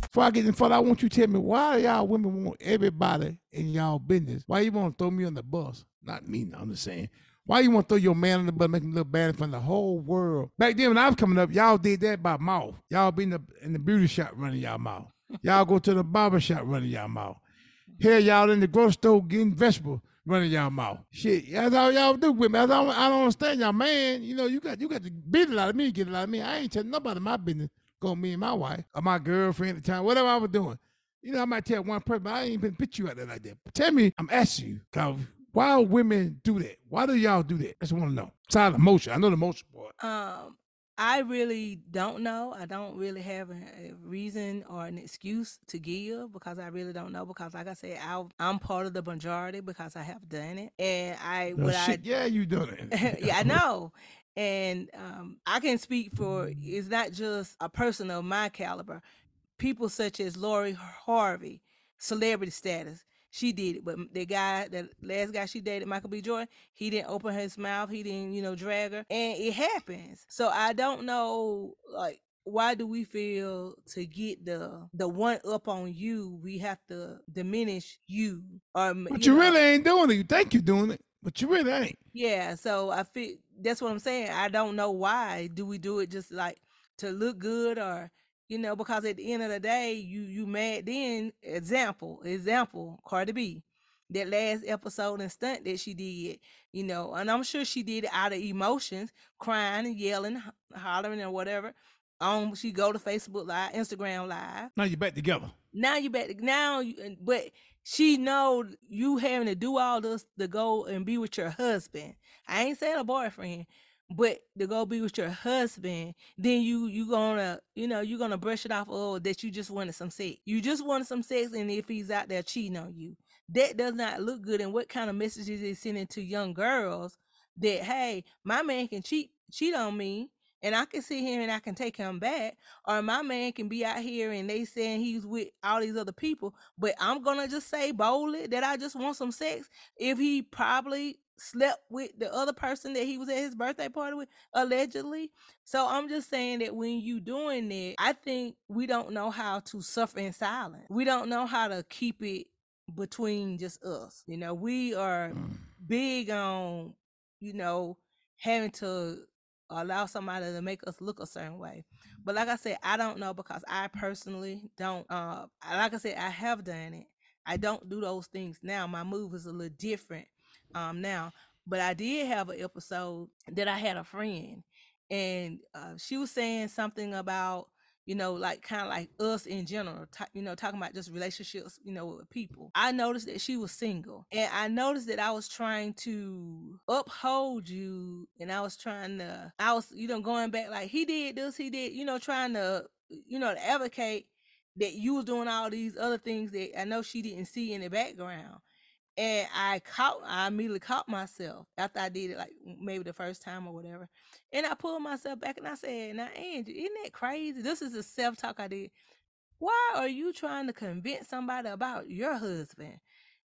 [SPEAKER 1] Before I get in front, I want you to tell me why y'all women want everybody in y'all business. Why you want to throw me on the bus? Not me, I'm just saying. Why you want to throw your man in the bus, make him look bad in front of the whole world? Back then when I was coming up, y'all did that by mouth. Y'all be in the in the beauty shop running y'all mouth. Y'all go to the barber shop running y'all mouth. Here y'all in the grocery store getting vegetables running y'all mouth. Shit, that's all y'all do with me. I don't, I don't understand y'all, man. You know, you got you got to beat it out of me, get it out of me. I ain't telling nobody my business go me and my wife or my girlfriend at the time, whatever I was doing. You know, I might tell one person, I ain't even put you out there like that. But tell me, I'm asking you, cause why women do that? Why do y'all do that? I just want to know. Side of emotion. I know the emotion part.
[SPEAKER 3] Um, I really don't know. I don't really have a, reason or an excuse to give because I really don't know. Because, like I said, I, I'm part of the majority because I have done it, and I
[SPEAKER 1] No shit,
[SPEAKER 3] I
[SPEAKER 1] yeah, you done it. *laughs*
[SPEAKER 3] yeah, I *laughs* know. And um, I can speak for it's not just a person of my caliber. People such as Lori Harvey, celebrity status. She did it, but the guy, the last guy she dated, Michael B. Jordan, he didn't open his mouth. He didn't, you know, drag her, and it happens. So I don't know, like, why do we feel to get the the one up on you? We have to diminish you, or
[SPEAKER 1] But you,
[SPEAKER 3] know,
[SPEAKER 1] really ain't doing it. You think you're doing it, but you really ain't.
[SPEAKER 3] yeah, so I feel that's what I'm saying. I don't know why do we do it just like to look good or you know because at the end of the day you you mad then example example Cardi B that last episode and stunt that she did you know and I'm sure she did it out of emotions crying and yelling hollering and whatever um she go to Facebook live Instagram live
[SPEAKER 1] Now you back together.
[SPEAKER 3] now you back now you, but she know you having to do all this to go and be with your husband i ain't saying a boyfriend but to go be with your husband then you you gonna you know you gonna brush it off oh that you just wanted some sex. You just wanted some sex and if he's out there cheating on you. That does not look good and what kind of messages is sending to young girls that hey my man can cheat cheat on me and i can sit here and i can take him back or my man can be out here and they saying he's with all these other people but i'm gonna just say boldly that i just want some sex if he probably slept with the other person that he was at his birthday party with allegedly so i'm just saying that when you doing that i think we don't know how to suffer in silence we don't know how to keep it between just us you know we are big on you know having to allow somebody to make us look a certain way but like I said, I don't know because I personally don't. Uh, like I said, I have done it. I don't do those things now. My move is a little different um, now. But I did have an episode that I had a friend, and uh, she was saying something about you know like kind of like us in general ta- you know talking about just relationships you know with people i noticed that she was single and i noticed that i was trying to uphold you and i was trying to i was you know going back like he did this he did you know trying to you know to advocate that you was doing all these other things that i know she didn't see in the background and I caught, I immediately caught myself after I did it, like maybe the first time or whatever. And I pulled myself back and I said, "Now, Angie, isn't that crazy? This is a self talk I did. Why are you trying to convince somebody about your husband?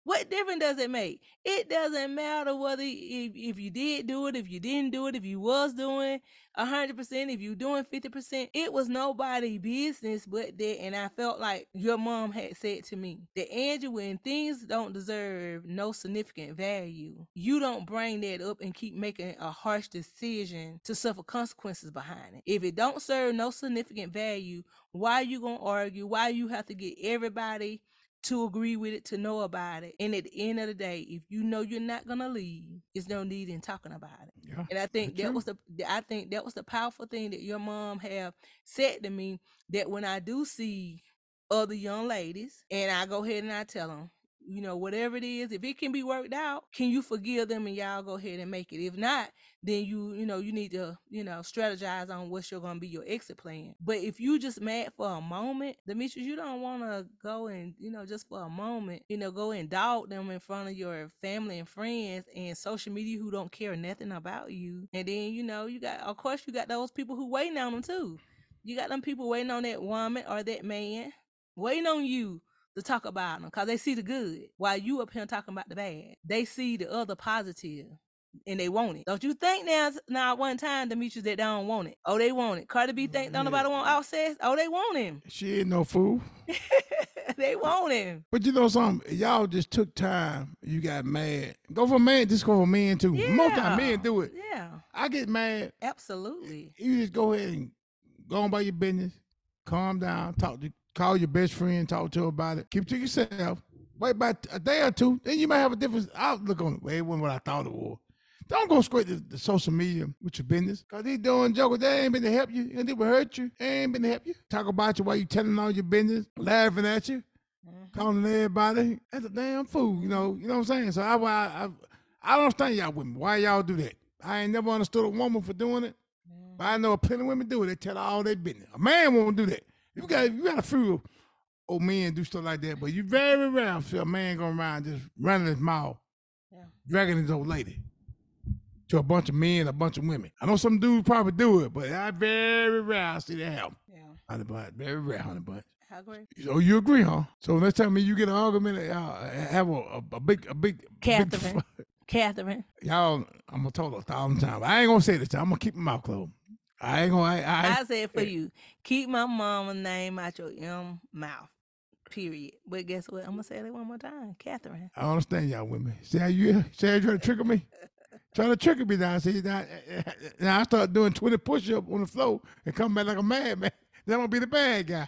[SPEAKER 3] What difference does it make? It doesn't matter whether if, if you did do it, if you didn't do it, if you was doing a hundred percent, if you doing fifty percent. It was nobody business but that. And I felt like your mom had said to me that Angie, when things don't deserve no significant value, you don't bring that up and keep making a harsh decision to suffer consequences behind it. If it don't serve no significant value, why you gonna argue? Why you have to get everybody to agree with it, to know about it. And at the end of the day, if you know you're not gonna leave, there's no need in talking about it.
[SPEAKER 1] Yeah.
[SPEAKER 3] And I think that
[SPEAKER 1] true.
[SPEAKER 3] was the I think that was the powerful thing that your mom have said to me that when I do see other young ladies and I go ahead and I tell them, you know, whatever it is, if it can be worked out, can you forgive them and y'all go ahead and make it? If not, then you, you know, you need to, you know, strategize on what's your gonna be your exit plan. But if you just mad for a moment, Demetrius, you don't wanna go and, you know, just for a moment, you know, go and dog them in front of your family and friends and social media who don't care nothing about you. And then, you know, you got of course you got those people who waiting on them too. You got them people waiting on that woman or that man, waiting on you to talk about them because they see the good while you up here talking about the bad. They see the other positive and they want it. Don't you think now? Now one time Demetrius that they don't want it. Oh, they want it. Cardi B think mm, don't
[SPEAKER 1] Yeah.
[SPEAKER 3] nobody want outset. Oh, they want him.
[SPEAKER 1] She ain't no fool. *laughs*
[SPEAKER 3] they want him.
[SPEAKER 1] But you know something? Y'all just took time. You got mad. Go for man. Just go for men too. Most time men do it.
[SPEAKER 3] Yeah,
[SPEAKER 1] I get mad.
[SPEAKER 3] absolutely.
[SPEAKER 1] You just go ahead and go on by your business. Calm down. Talk to call your best friend. Talk to her about it. Keep it to yourself. Wait about a day or two. Then you might have a different outlook on it. Well, it wasn't what I thought it was. Don't go straight to the social media with your business. Cause they doing jokes. They ain't been to help you. And they will hurt you. They ain't been to help you. Talk about you while you telling all your business, laughing at you, mm-hmm. calling everybody. That's a damn fool. You know. You know what I'm saying? So I I I, I don't understand y'all women. Why y'all do that? I ain't never understood a woman for doing it. Mm. But I know plenty of women do it. They tell all their business. A man won't do that. You got you got a few old men do stuff like that, but you very rare see a man going around just running his mouth,
[SPEAKER 3] Yeah.
[SPEAKER 1] dragging his old lady to a bunch of men, a bunch of women. I know some dudes probably do it, but I very rare see that happen.
[SPEAKER 3] Yeah,
[SPEAKER 1] Honey bunch, very rare, honey bunch.
[SPEAKER 3] I agree.
[SPEAKER 1] So you agree, huh? So next time you get an argument, uh, have a, a, a big, a big, big
[SPEAKER 3] Catherine. *laughs* Catherine.
[SPEAKER 1] y'all. I'm gonna tell her a thousand times. I ain't gonna say this. time. I'm gonna keep my mouth closed. I ain't gonna. I, I,
[SPEAKER 3] I said for you, keep my mama's name out your um mouth. Period. But guess what? I'm gonna say it one more time. Catherine.
[SPEAKER 1] I don't understand y'all women. See how you see how you trying to trigger me? *laughs* Trying to trigger me now. See now, now I start doing 20 push-ups on the floor and come back like a madman. Then I'm gonna be the bad guy.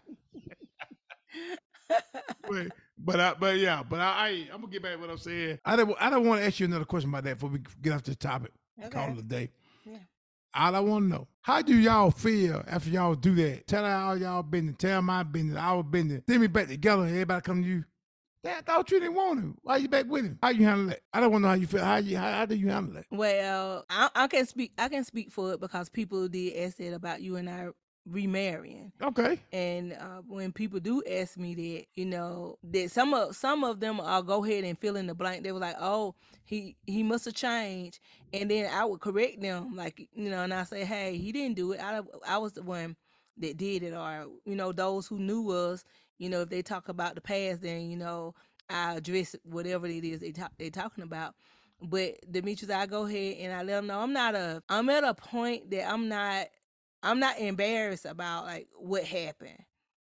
[SPEAKER 1] but but I, but yeah, but I, I I'm gonna get back to what I'm saying. I don't I don't want to ask you another question about that before we get off this topic. Call it a day.
[SPEAKER 3] Yeah.
[SPEAKER 1] All I want to know, how do y'all feel after y'all do that? Tell all y'all business, tell my business, our business. Send me back together. And everybody come to you. Yeah, I thought you didn't want him. Why you back with him? How you handle that? I don't want to know how you feel. How you how, how do you handle that?
[SPEAKER 3] Well, I, I can speak. I can speak for it because people did ask that about you and I remarrying.
[SPEAKER 1] Okay.
[SPEAKER 3] And uh, when people do ask me that, you know, that some of some of them I'll go ahead and fill in the blank. They were like, "Oh, he he must have changed," and then I would correct them, like you know, and I say, "Hey, he didn't do it. I I was the one that did it," or you know, those who knew us, you know, if they talk about the past, then you know, I address whatever it is they talk they're talking about. But Demetrius, I go ahead and I let them know I'm not a. I'm at a point that I'm not. I'm not embarrassed about like what happened.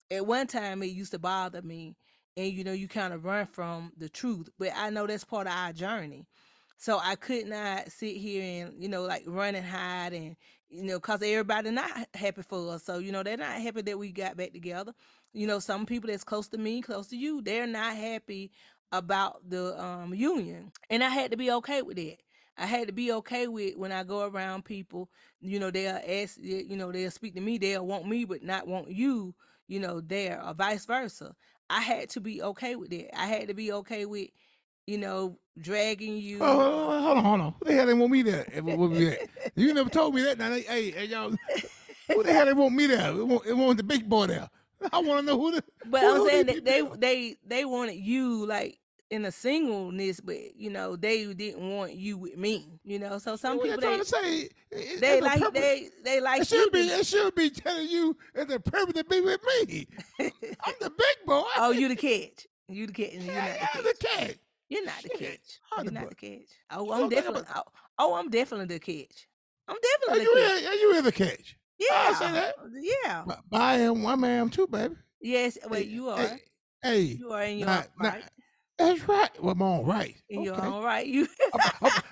[SPEAKER 3] At one time, it used to bother me, and you know, you kind of run from the truth. But I know that's part of our journey, so I could not sit here and you know, like run and hide, and you know, cause everybody not happy for us. So you know, they're not happy that we got back together. You know, some people that's close to me, close to you, they're not happy about the um union, and I had to be okay with that. I had to be okay with when I go around people, you know, they'll ask, you know, they'll speak to me, they'll want me, but not want you, you know, there or vice versa. I had to be okay with that. I had to be okay with, you know, dragging you.
[SPEAKER 1] Oh, hold on, hold on. Who the hell they want me there? What me at? *laughs* You never told me that. Now, they, hey, hey, y'all. Who the hell they want me there? They want, they want the big boy there. I want to know who the.
[SPEAKER 3] But
[SPEAKER 1] who,
[SPEAKER 3] I'm saying that they they they wanted you like in a singleness, but you know they didn't want you with me. You know, so some
[SPEAKER 1] what
[SPEAKER 3] people
[SPEAKER 1] they say?
[SPEAKER 3] They like
[SPEAKER 1] purpose-
[SPEAKER 3] they they like
[SPEAKER 1] It
[SPEAKER 3] you.
[SPEAKER 1] should be.
[SPEAKER 3] to-
[SPEAKER 1] It should be telling you it's a purpose to be with me. *laughs* I'm the big boy.
[SPEAKER 3] oh, you the catch. You the catch. You're
[SPEAKER 1] Yeah,
[SPEAKER 3] not the
[SPEAKER 1] the
[SPEAKER 3] catch. You're not the catch. You're not the catch. Oh, I'm definitely. Oh, oh, I'm definitely the catch. I'm definitely.
[SPEAKER 1] Oh, are
[SPEAKER 3] definitely
[SPEAKER 1] you,
[SPEAKER 3] the catch.
[SPEAKER 1] in, are you in the catch?
[SPEAKER 3] Yeah.
[SPEAKER 1] I say that.
[SPEAKER 3] Yeah.
[SPEAKER 1] But, I am, I am too, baby.
[SPEAKER 3] Yes. Well,
[SPEAKER 1] Hey,
[SPEAKER 3] you are.
[SPEAKER 1] Hey, hey,
[SPEAKER 3] You are in your
[SPEAKER 1] nah,
[SPEAKER 3] right.
[SPEAKER 1] That's right. Well, I'm all right.
[SPEAKER 3] In your
[SPEAKER 1] Okay.
[SPEAKER 3] own right. You. *laughs*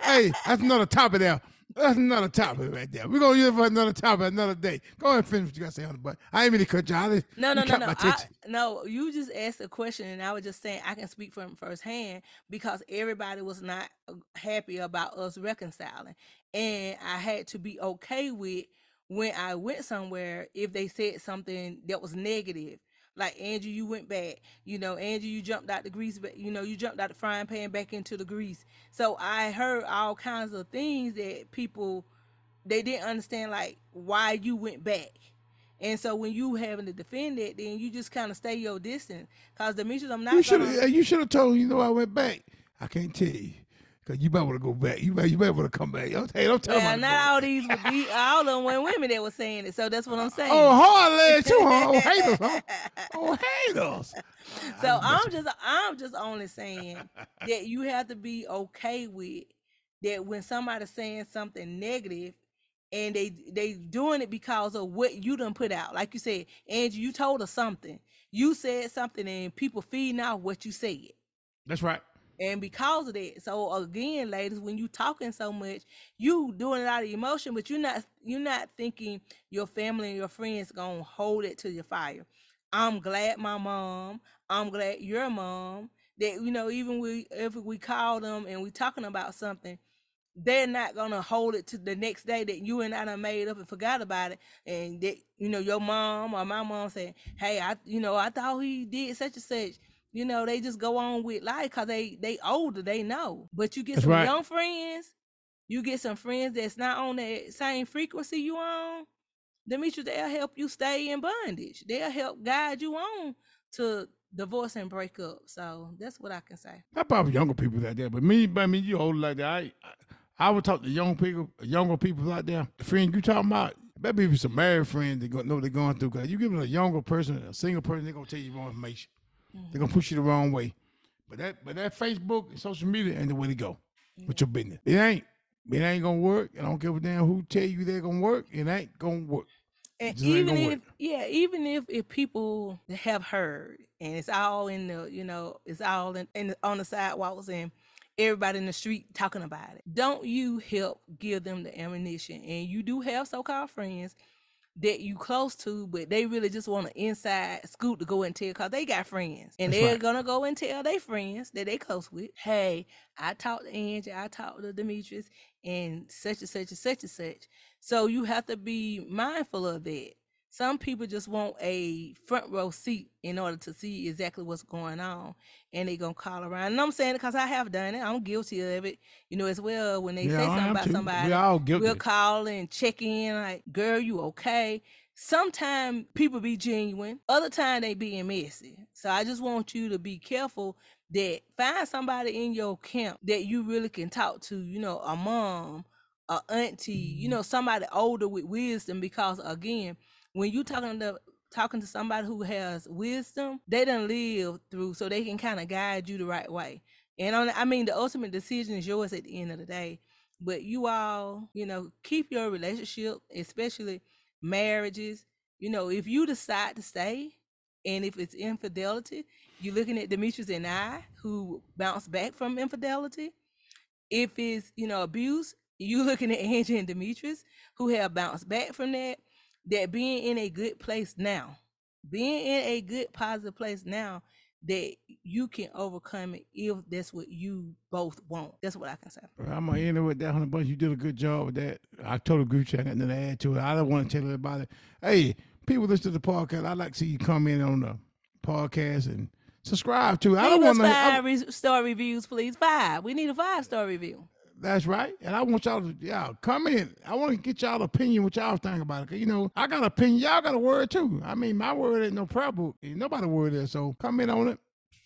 [SPEAKER 1] Hey, that's another topic there. That's another topic right there. We're gonna use it for another topic another day. Go ahead and finish what you gotta say on the butt. I ain't mean to cut you. I
[SPEAKER 3] No,
[SPEAKER 1] you
[SPEAKER 3] no, no, no. I, no, you just asked a question, and I was just saying I can speak from firsthand because everybody was not uh, happy about us reconciling, and I had to be okay with when I went somewhere if they said something that was negative. Like Andrew, you went back. You know, Andrew, you jumped out the grease. But you know, you jumped out the frying pan back into the grease. So I heard all kinds of things that people they didn't understand, like why you went back. And so when you having to defend it, then you just kind of stay your distance. Cause Demetrius, I'm not
[SPEAKER 1] You should have. You should have told. You know, I went back. I can't tell you because you better want to go back. You better. You better want to come back. Don't, hey, tell
[SPEAKER 3] Well,
[SPEAKER 1] me.
[SPEAKER 3] not all these, would be, all of them women that were saying it. So that's what I'm *laughs* oh, saying.
[SPEAKER 1] Oh, hard legs too. Oh, haters. Huh? Oh, haters. *laughs*
[SPEAKER 3] so I'm just, I'm just only saying that you have to be okay with that when somebody's saying something negative, and they they doing it because of what you done put out. Like you said, Angie, you told us something. You said something, and people feeding off what you said.
[SPEAKER 1] That's right.
[SPEAKER 3] And because of that, so again, ladies, when you talking so much, you doing a lot of emotion, but you're not you're not thinking your family and your friends gonna hold it to your fire. I'm glad my mom, I'm glad your mom, that you know, even we if we call them and we talking about something, they're not gonna hold it to the next day that you and I done made up and forgot about it, and that you know your mom or my mom saying, "Hey, I you know I thought he did such and such." You know they just go on with life because they they older, they know. But you get
[SPEAKER 1] That's
[SPEAKER 3] some
[SPEAKER 1] right.
[SPEAKER 3] young friends, you get some friends that's not on that same frequency you on. Demetrius, they'll help you stay in bondage. They'll help guide you on to divorce and break up. So that's what I can say.
[SPEAKER 1] How probably younger people out there? But me, I mean, you old like that. I, I would talk to young people, younger people out there. The friend you talking about, maybe be some married friends that go, know they're going through. Cause you give them a younger person, a single person, they're gonna tell you more information. Mm-hmm. They're gonna push you the wrong way. But that, but that Facebook and social media ain't the way to go with your business. It ain't. It ain't gonna work. I don't give a damn who tell you they're gonna work. It ain't gonna work.
[SPEAKER 3] And even if
[SPEAKER 1] work.
[SPEAKER 3] yeah, even if if people have heard and it's all in the you know it's all in, in the, on the sidewalks and everybody in the street talking about it, don't you help give them the ammunition? And you do have so-called friends that you close to, but they really just want an inside scoop to go and tell because they got friends. And
[SPEAKER 1] That's
[SPEAKER 3] they're
[SPEAKER 1] right.
[SPEAKER 3] gonna go and tell their friends that they close with, hey, I talked to Angie, I talked to Demetrius, and such and such and such and such. So you have to be mindful of that. Some people just want a front row seat in order to see exactly what's going on, and they're gonna call around. And I'm saying it because I have done it. I'm guilty of it, you know, as well. When they
[SPEAKER 1] Yeah,
[SPEAKER 3] say something about
[SPEAKER 1] too. We
[SPEAKER 3] somebody,
[SPEAKER 1] all guilty.
[SPEAKER 3] we'll call and check in, like, "Girl, you okay?" Sometimes people be genuine. Other time they being messy. So I just want you to be careful that find somebody in your camp that you really can talk to. You know, a mom, a auntie, you mm-hmm. know, somebody older with wisdom. Because again, when you talking to talking to somebody who has wisdom, they done live through, so they can kind of guide you the right way. And on, I mean, the ultimate decision is yours at the end of the day. But you all, you know, keep your relationship, especially marriages. You know, if you decide to stay, and if it's infidelity, you're looking at Demetrius and I, who bounced back from infidelity. If it's, you know, abuse, you're *laughs* looking at Angie and Demetrius, who have bounced back from that. That being in a good place now, being in a good positive place now, that you can overcome it if that's what you both want. That's what I can say.
[SPEAKER 1] I'm gonna end it with that hundred bucks. You did a good job with that. I told the group chat I got nothing to add to it. I don't want to tell everybody. Hey, people listen to the podcast. I'd like to see you come in on the podcast and subscribe to it. I don't want
[SPEAKER 3] five
[SPEAKER 1] to.
[SPEAKER 3] re- star reviews, please. Five. We need a five star review.
[SPEAKER 1] That's right. And I want y'all to y'all come in. I want to get y'all opinion, what y'all think about it. Cause you know, I got opinion. Y'all got a word too. I mean, my word ain't no book. Ain't nobody word is. So come in on it.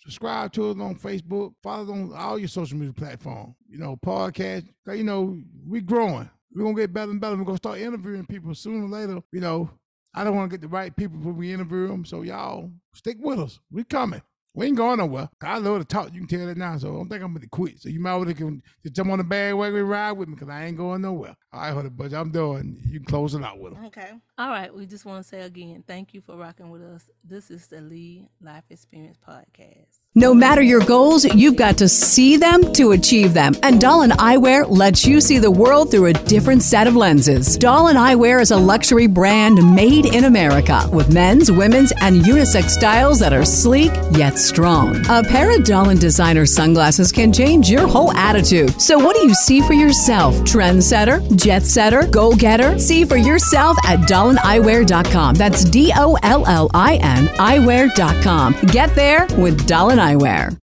[SPEAKER 1] Subscribe to us on Facebook. Follow us on all your social media platforms. You know, podcast. 'Cause, you know, we growing. We're gonna get better and better. We're gonna start interviewing people sooner or later. You know, I don't want to get the right people when we interview them. So y'all stick with us. We coming. We ain't going nowhere. I love to talk. You can tell that now. So I don't think I'm going to quit. So you might want to just jump on the bandwagon and ride with me because I ain't going nowhere. All right, Honey Bunch, I'm done. You can close it out with them.
[SPEAKER 3] Okay. All right. We just want to say again, thank you for rocking with us. This is the Lee Life Experience Podcast.
[SPEAKER 4] No matter your goals, you've got to see them to achieve them. And Dollin Eyewear lets you see the world through a different set of lenses. Dollin Eyewear is a luxury brand made in America with men's, women's, and unisex styles that are sleek yet strong. A pair of Dollin designer sunglasses can change your whole attitude. So what do you see for yourself? Trendsetter, jet setter, go getter? See for yourself at dollineyewear.com. That's D O L L I N eyewear.com. Get there with Dollin Eyewear.